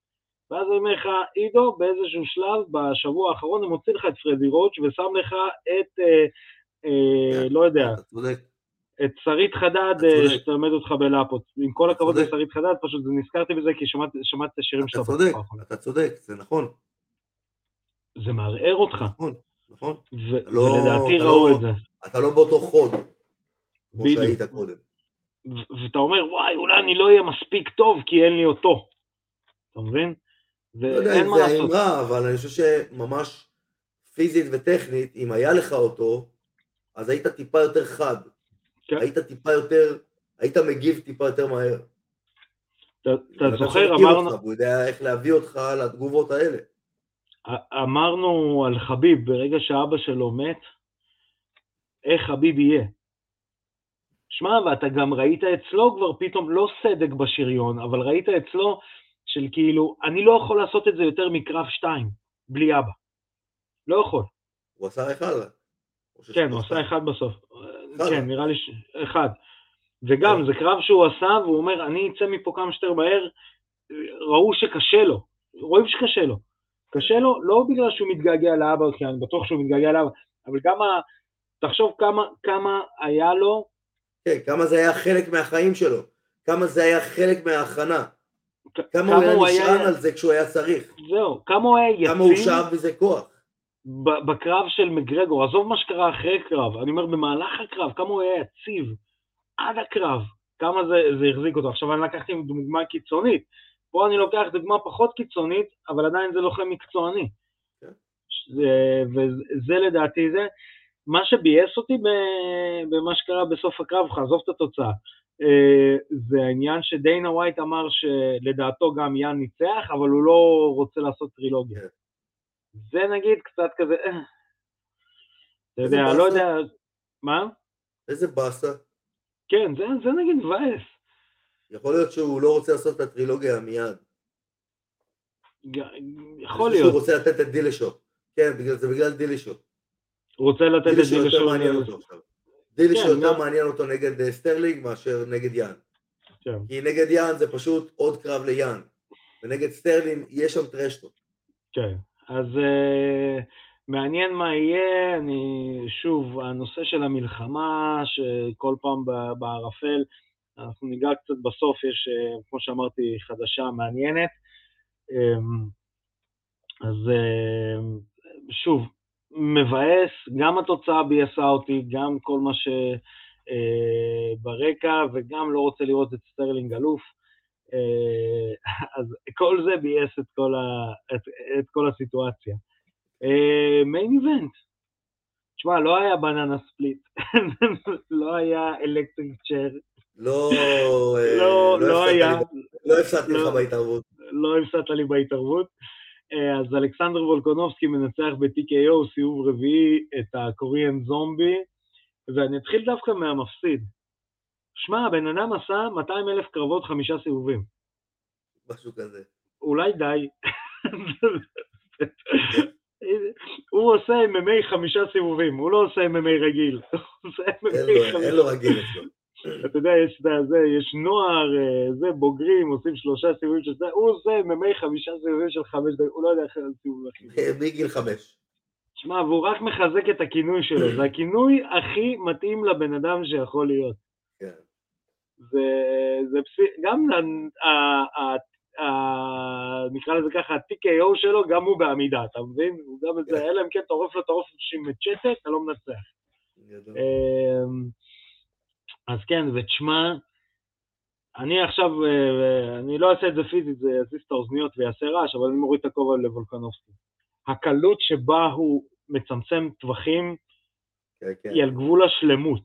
Speaker 1: ואז אני אומר לך, עידו, באיזשהו שלב, בשבוע האחרון, הוא מוציא לך את פרדי רוץ' ושם לך את, אה, אה, כן, לא יודע, את שרית חדד אה, שתלמד אותך בלאפות. עם כל הכבוד לשרית חדד, פשוט נזכרתי בזה כי שמעתי את השירים
Speaker 2: שלך. אתה צודק, אתה צודק, זה נכון.
Speaker 1: זה מערער אותך.
Speaker 2: נכון, נכון.
Speaker 1: לא- ולדעתי ראו
Speaker 2: לא-
Speaker 1: את זה.
Speaker 2: אתה לא באותו חוד, כמו שהיית קודם.
Speaker 1: ואתה אומר, וואי, אולי אני לא אהיה מספיק טוב כי אין לי אותו. אתה מבין?
Speaker 2: לא יודע אם זה האמרה, אבל אני חושב שממש פיזית וטכנית, אם היה לך אותו, אז היית טיפה יותר חד. כן. היית טיפה יותר, היית מגיב טיפה יותר מהר.
Speaker 1: אתה זוכר, אמרנו...
Speaker 2: הוא יודע איך להביא אותך לתגובות האלה.
Speaker 1: אמרנו על חביב, ברגע שאבא שלו מת, איך חביב יהיה. שמע, ואתה גם ראית אצלו כבר פתאום, לא סדק בשריון, אבל ראית אצלו של כאילו, אני לא יכול לעשות את זה יותר מקרב שתיים, בלי אבא. לא יכול.
Speaker 2: הוא עשה אחד.
Speaker 1: כן, הוא עשה אחד בסוף. כן, נראה לי ש... אחד. וגם, כן. זה קרב שהוא עשה, והוא אומר, אני אצא מפה כמה שיותר מהר, ראו שקשה לו, רואים שקשה לו. קשה לו לא בגלל שהוא מתגעגע לאבא, כי אני בטוח שהוא מתגעגע לאבא, אבל גם, ה... תחשוב כמה, כמה היה לו...
Speaker 2: כן, כמה זה היה חלק מהחיים שלו, כמה זה היה חלק מההכנה. כמה הוא היה נשען על זה כשהוא היה צריך.
Speaker 1: זהו, כמה הוא היה יציב.
Speaker 2: כמה הוא שאב בזה כוח.
Speaker 1: בקרב של מגרגור, עזוב מה שקרה אחרי קרב, אני אומר במהלך הקרב, כמה הוא היה יציב, עד הקרב, כמה זה, זה החזיק אותו. עכשיו אני לקחתי דוגמה קיצונית, פה אני לוקח דוגמה פחות קיצונית, אבל עדיין זה לוחם מקצועני.
Speaker 2: כן.
Speaker 1: זה, וזה לדעתי זה. מה שביאס אותי במה שקרה בסוף הקרב, עזוב את התוצאה, אה, זה העניין שדיינה ווייט אמר שלדעתו גם יאן ניצח, אבל הוא לא רוצה לעשות טרילוגיה.
Speaker 2: כן.
Speaker 1: זה נגיד קצת כזה, אה. אתה יודע, לא יודע, מה?
Speaker 2: איזה באסה.
Speaker 1: כן, זה, זה נגיד מבאס.
Speaker 2: יכול להיות שהוא לא רוצה לעשות את הטרילוגיה מיד.
Speaker 1: יכול להיות.
Speaker 2: הוא רוצה לתת את דילשו. כן, זה בגלל דילשו.
Speaker 1: הוא רוצה לתת את
Speaker 2: דילשו
Speaker 1: דילשו.
Speaker 2: יותר מעניין אותו עכשיו. דילשו
Speaker 1: כן,
Speaker 2: יותר
Speaker 1: גם-
Speaker 2: מעניין אותו נגד אה, סטרלינג מאשר נגד יאן.
Speaker 1: כן.
Speaker 2: כי נגד יאן זה פשוט עוד קרב ליאן. ונגד סטרלינג יש שם trash talk.
Speaker 1: כן, אז אה, מעניין מה יהיה, אני, שוב, הנושא של המלחמה, שכל פעם בערפל, אנחנו ניגע קצת בסוף, יש, אה, כמו שאמרתי, חדשה מעניינת. אמ, אז אה, שוב, מבאס, גם התוצאה ביאסה אותי, גם כל מה שברקע, וגם לא רוצה לראות את סטרלינג אלוף. אה, אז כל זה ביאס את כל, ה, את, את כל הסיטואציה. main event. תשמע, לא היה banana split, לא היה electric chair,
Speaker 2: לא...
Speaker 1: לא,
Speaker 2: אה,
Speaker 1: לא
Speaker 2: הפסדת
Speaker 1: היה,
Speaker 2: לי- לא הפסדתי
Speaker 1: לא.
Speaker 2: לך בהתערבות.
Speaker 1: לא הפסדת לי בהתערבות. אה, אז אלכסנדר וולקונובסקי מנצח ב-TKO, סיבוב רביעי, את הקוריאן זומבי, ואני אתחיל דווקא מהמפסיד. שמע, הבן אדם עשה 200 אלף קרבות, חמישה סיבובים.
Speaker 2: משהו כזה.
Speaker 1: אולי די. הוא עושה MMA חמישה סיבובים, הוא לא עושה MMA רגיל.
Speaker 2: אין. לו רגיל אצלו.
Speaker 1: אתה יודע, יש את זה, יש נוער, אה, זה, בוגרים, עושים שלושה סיבובים של זה, הוא עושה MMA חמישה סיבובים של חמש דקות, הוא לא יודע איך סיבוב הכי.
Speaker 2: מגיל חמש.
Speaker 1: שמע, והוא רק מחזק את הכינוי שלו, זה הכינוי הכי מתאים לבן אדם שיכול להיות.
Speaker 2: כן.
Speaker 1: זה, זה פסי... גם נקרא לזה ככה, ה-TKO שלו, גם הוא בעמידה, אתה מבין? הוא גם את זה,
Speaker 2: כן.
Speaker 1: אלא אם כן אתה עורף לו את העורף עם מצ'טת, אתה לא מנצח. אז כן, ותשמע, אני עכשיו, אה, אני לא אעשה את זה פיזית, זה יזיז את האוזניות ויעשה רעש, אבל אני מוריד את הכובע לוולקנובסקי. הקלות שבה הוא מצמצם טווחים
Speaker 2: כן, כן.
Speaker 1: היא על גבול השלמות.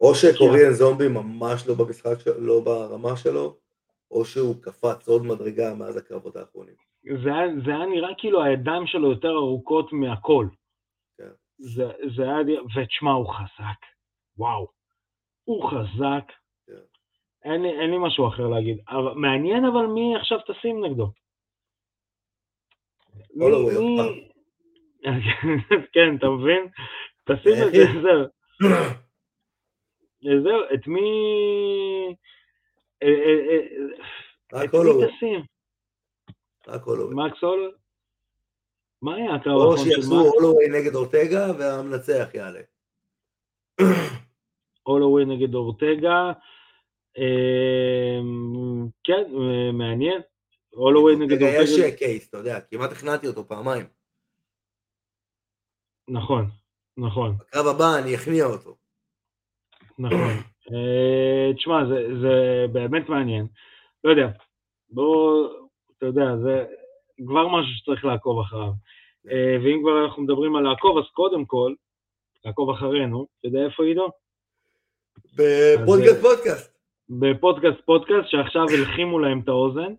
Speaker 2: או שקוריאן זומבי ממש לא במשחק, של- לא ברמה שלו, או שהוא קפץ עוד מדרגה מאז הקרבות האחרונים.
Speaker 1: זה היה, זה היה נראה כאילו הידיים שלו יותר ארוכות מהכל.
Speaker 2: כן.
Speaker 1: זה, זה היה, ותשמע, הוא חזק. וואו. הוא חזק.
Speaker 2: כן.
Speaker 1: אין אין לי משהו אחר להגיד. אבל, מעניין אבל מי עכשיו תשים נגדו. מי-
Speaker 2: הולווי,
Speaker 1: מי-
Speaker 2: עוד
Speaker 1: כן, אתה מבין? תשים את זה,
Speaker 2: היחיד.
Speaker 1: זהו. זהו, את מי... אה, אה, אה, את מי תשים?
Speaker 2: רק הולווי.
Speaker 1: מקס הולווי? מה היה הקרב
Speaker 2: או
Speaker 1: האחרון של
Speaker 2: שיעשו
Speaker 1: מקס?
Speaker 2: הולווי נגד אורטגה והמנצח יעלה.
Speaker 1: הולווי נגד אורטגה. אמ, כן, מעניין. הולווי נגד
Speaker 2: אורטגה יש. קייס, אתה יודע, כמעט הכנעתי אותו פעמיים.
Speaker 1: נכון, נכון,
Speaker 2: בקרב הבא אני אכניע אותו.
Speaker 1: נכון. אה, תשמע, זה, זה באמת מעניין. לא יודע, בוא, אתה יודע, זה כבר משהו שצריך לעקוב אחריו. אה, ואם כבר אנחנו מדברים על לעקוב, אז קודם כל, לעקוב אחרינו, אתה יודע איפה עידו?
Speaker 2: בפודקאסט פודקאסט.
Speaker 1: בפודקאסט פודקאסט, שעכשיו הלחימו להם את האוזן.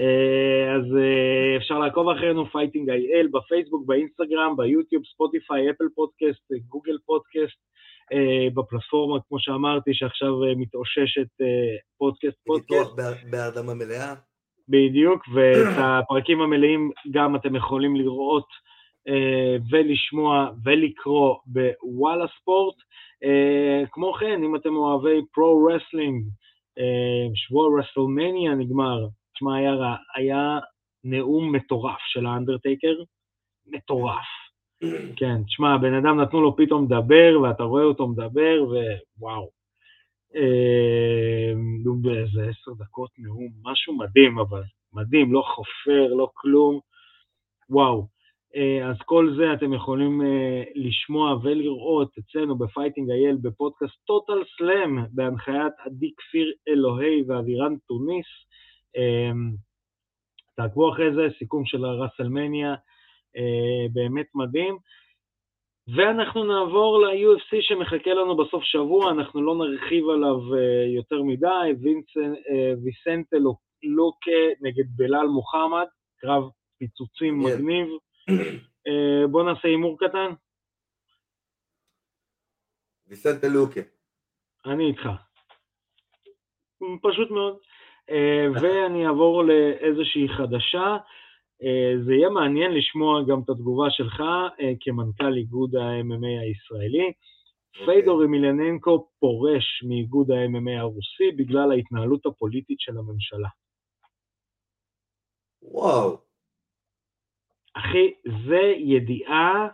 Speaker 1: אה, אז אה, אפשר לעקוב אחרינו, Fighting IL, בפייסבוק, באינסטגרם, ביוטיוב, ספוטיפיי, אפל פודקאסט, אה, גוגל פודקאסט, אה, בפלטפורמה, כמו שאמרתי, שעכשיו אה, מתאוששת אה, פודקאסט פודקאסט.
Speaker 2: בהרדמה מלאה.
Speaker 1: בדיוק, ואת הפרקים המלאים גם אתם יכולים לראות אה, ולשמוע ולקרוא בוואלה ספורט. אה, כמו כן, אם אתם אוהבי pro wrestling, אה, שבוע רסלמניה נגמר, תשמע, היה, היה נאום מטורף של האנדרטייקר, מטורף. כן, תשמע, הבן אדם נתנו לו פתאום לדבר, ואתה רואה אותו מדבר, ווואו. אה, נו, באיזה עשר דקות נאום, משהו מדהים, אבל מדהים, לא חופר, לא כלום, וואו. אז כל זה אתם יכולים לשמוע ולראות אצלנו ב Fighting IL בפודקאסט Total Slam בהנחיית עדי כפיר אלוהי ואבירן תוניס. תעקבו אחרי זה, סיכום של הראסלמניה, באמת מדהים. ואנחנו נעבור ל-UFC שמחכה לנו בסוף שבוע, אנחנו לא נרחיב עליו יותר מדי, ויסנטה לוקה נגד בלאל מוחמד, קרב פיצוצים yeah. מגניב. בואו נעשה הימור קטן.
Speaker 2: ויסנטה לוקה.
Speaker 1: אני איתך. פשוט מאוד. ואני אעבור לאיזושהי חדשה. זה יהיה מעניין לשמוע גם את התגובה שלך כמנכ"ל איגוד ה-MMA הישראלי. Okay. פיידור אמילננקו פורש מאיגוד ה-MMA הרוסי בגלל ההתנהלות הפוליטית של הממשלה.
Speaker 2: וואו.
Speaker 1: אחי, זה ידיעה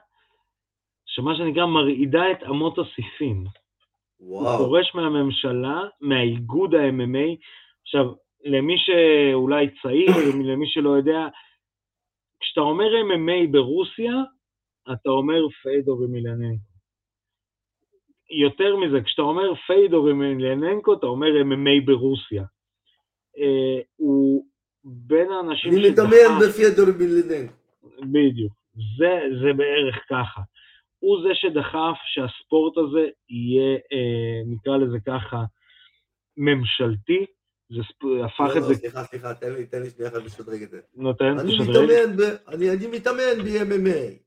Speaker 1: שמה שנקרא מרעידה את אמות הסיפים.
Speaker 2: וואו.
Speaker 1: הוא פורש מהממשלה, מהאיגוד ה-MMA. עכשיו, למי שאולי צעיר, למי שלא יודע, כשאתה אומר MMA ברוסיה, אתה אומר פיידור ומילננקו. יותר מזה, כשאתה אומר פיידור ומילננקו, אתה אומר MMA ברוסיה. Uh, הוא בין האנשים
Speaker 2: אני מדמיין בפיידור ומילננקו.
Speaker 1: בדיוק, זה, זה בערך ככה. הוא זה שדחף שהספורט הזה יהיה, uh, נקרא לזה ככה, ממשלתי, זה הפך את
Speaker 2: לא,
Speaker 1: זה...
Speaker 2: לא, סליחה, סליחה, תן לי, תן לי שנייה אחת לשדרג את זה.
Speaker 1: נותן,
Speaker 2: אני
Speaker 1: תשדרג.
Speaker 2: מתאמן, ב- אני אני מתאמן ב-MMA.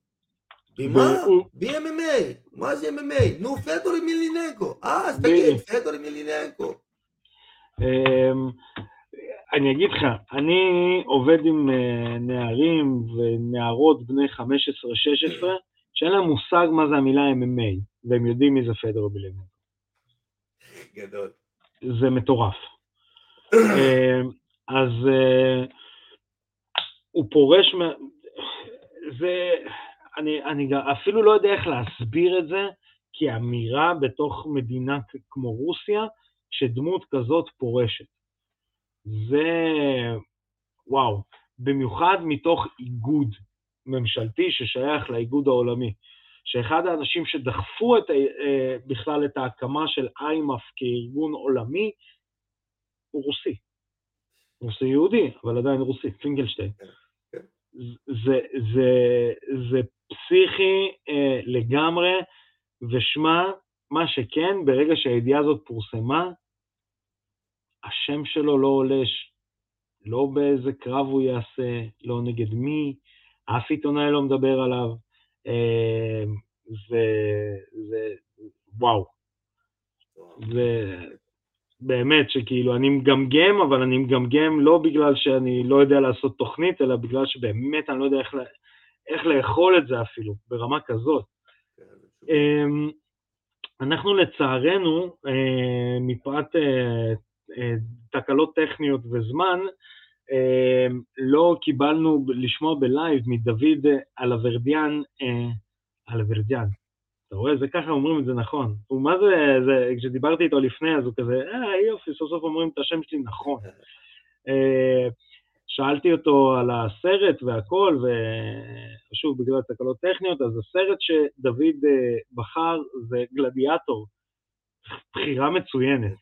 Speaker 2: במה? ב-MMA. מה זה MMA? נו, פדור מיליננקו. אה, אז תגיד,
Speaker 1: בדיוק.
Speaker 2: פדור מיליננקו.
Speaker 1: אני אגיד לך, אני עובד עם אה, נערים ונערות בני 15-16, שאין להם מושג מה זה המילה MMA, והם יודעים מי זה פדרו בילנקו.
Speaker 2: גדול.
Speaker 1: זה מטורף. אמ, אז אה, הוא פורש, זה, אני, אני אפילו לא יודע איך להסביר את זה, כי אמירה בתוך מדינה כמו רוסיה, שדמות כזאת פורשת. זה, וואו, במיוחד מתוך איגוד ממשלתי ששייך לאיגוד העולמי, שאחד האנשים שדחפו את, אה, בכלל את ההקמה של איימאף כארגון עולמי, הוא רוסי. רוסי יהודי, אבל עדיין רוסי, פינגלשטיין.
Speaker 2: כן.
Speaker 1: זה, זה, זה פסיכי אה, לגמרי, ושמע, מה שכן, ברגע שהידיעה הזאת פורסמה, השם שלו לא עולה, לא באיזה קרב הוא יעשה, לא נגד מי, אף עיתונאי לא מדבר עליו. אה, זה, זה, וואו. זה באמת שכאילו אני מגמגם, אבל אני מגמגם לא בגלל שאני לא יודע לעשות תוכנית, אלא בגלל שבאמת אני לא יודע איך, איך לאכול את זה אפילו, ברמה כזאת. אמ, אנחנו לצערנו, אה, מפאת אה, תקלות טכניות וזמן, אה, לא קיבלנו לשמוע ב live מדוד אלוורדיאן, אה, אלוורדיאן, אתה רואה? זה ככה אומרים את זה נכון. הוא מה זה, זה, כשדיברתי איתו לפני, אז הוא כזה, אה, יופי, סוף סוף אומרים את השם שלי נכון. אה, שאלתי אותו על הסרט והכל, ושוב, בגלל תקלות טכניות, אז הסרט שדוד אה, בחר זה גלדיאטור. בחירה מצוינת,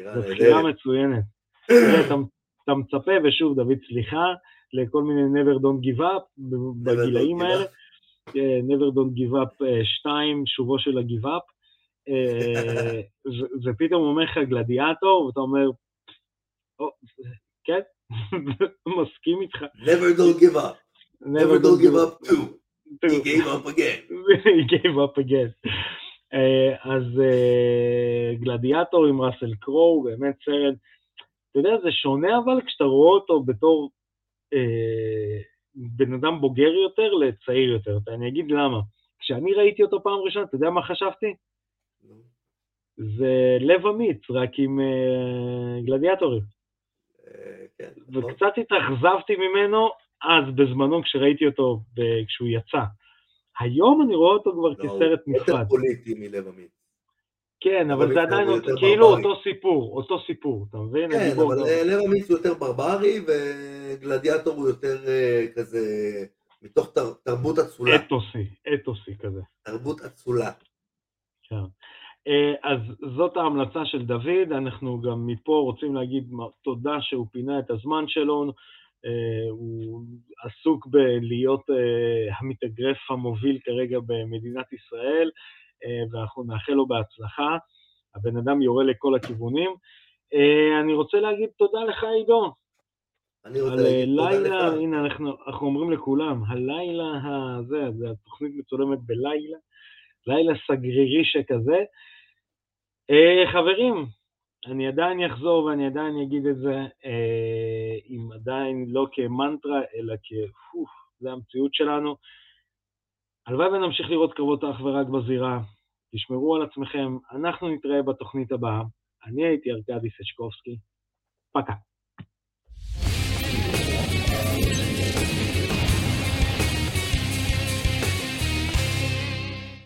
Speaker 2: בחירה
Speaker 1: זו בחירה
Speaker 2: נהדרת.
Speaker 1: מצוינת. אתה, מצפה, ושוב, דוד, סליחה, לכל מיני never don't give up בגילאים האלה. אה, never don't give up 2, שובו של ה-give up. אה, ופתאום אומר לך גלדיאטור, ואתה אומר, "או, כן, מסכים איתך.
Speaker 2: never don't give up. never don't give up too. he gave up again.
Speaker 1: he gave up again. אה, אז אה, גלדיאטור עם ראסל קרואו, באמת סרט, אתה יודע, זה שונה אבל כשאתה רואה אותו בתור אה, בן אדם בוגר יותר לצעיר יותר. אני אגיד למה. כשאני ראיתי אותו פעם ראשונה, אתה יודע מה חשבתי? זה לב אמיץ, רק עם אה, גלדיאטורים.
Speaker 2: אה, כן, נכון.
Speaker 1: וקצת התאכזבתי ממנו אז בזמנו כשראיתי אותו כשהוא יצא. היום אני רואה אותו כבר
Speaker 2: לא,
Speaker 1: כסרט
Speaker 2: יותר
Speaker 1: נפרד.
Speaker 2: פוליטי מלב עמית.
Speaker 1: כן,
Speaker 2: אבל
Speaker 1: אבל זה עדיין
Speaker 2: יותר
Speaker 1: כאילו. אותו סיפור, אותו סיפור, אתה מבין?
Speaker 2: כן, אבל אה, לב אמיץ הוא יותר ברברי, וגלדיאטור הוא יותר אה, כזה מתוך תר, תרבות אצולה.
Speaker 1: אתוסי, אתוסי כזה.
Speaker 2: תרבות אצולה.
Speaker 1: כן. אה, אז זאת ההמלצה של דוד, אנחנו גם מפה רוצים להגיד תודה שהוא פינה את הזמן שלו, הוא עסוק בלהיות אה, המתאגרף המוביל כרגע במדינת ישראל, ואנחנו נאחל לו בהצלחה. הבן אדם יורה לכל הכיוונים. אני רוצה להגיד תודה לך, עידו.
Speaker 2: אני רוצה להגיד תודה
Speaker 1: לילה,
Speaker 2: לך.
Speaker 1: הנה, אנחנו, אנחנו אומרים לכולם, הלילה הזה, התוכנית מצולמת בלילה, לילה סגרירי שכזה. חברים, אני עדיין אחזור ואני עדיין אגיד את זה, אם עדיין לא כמנטרה, אלא כ... זה המציאות שלנו. הלוואי ונמשיך לראות קרבות אך ורק בזירה. תשמרו על עצמכם, אנחנו נתראה בתוכנית הבאה. אני הייתי ארכדי סצ'קובסקי. פקה.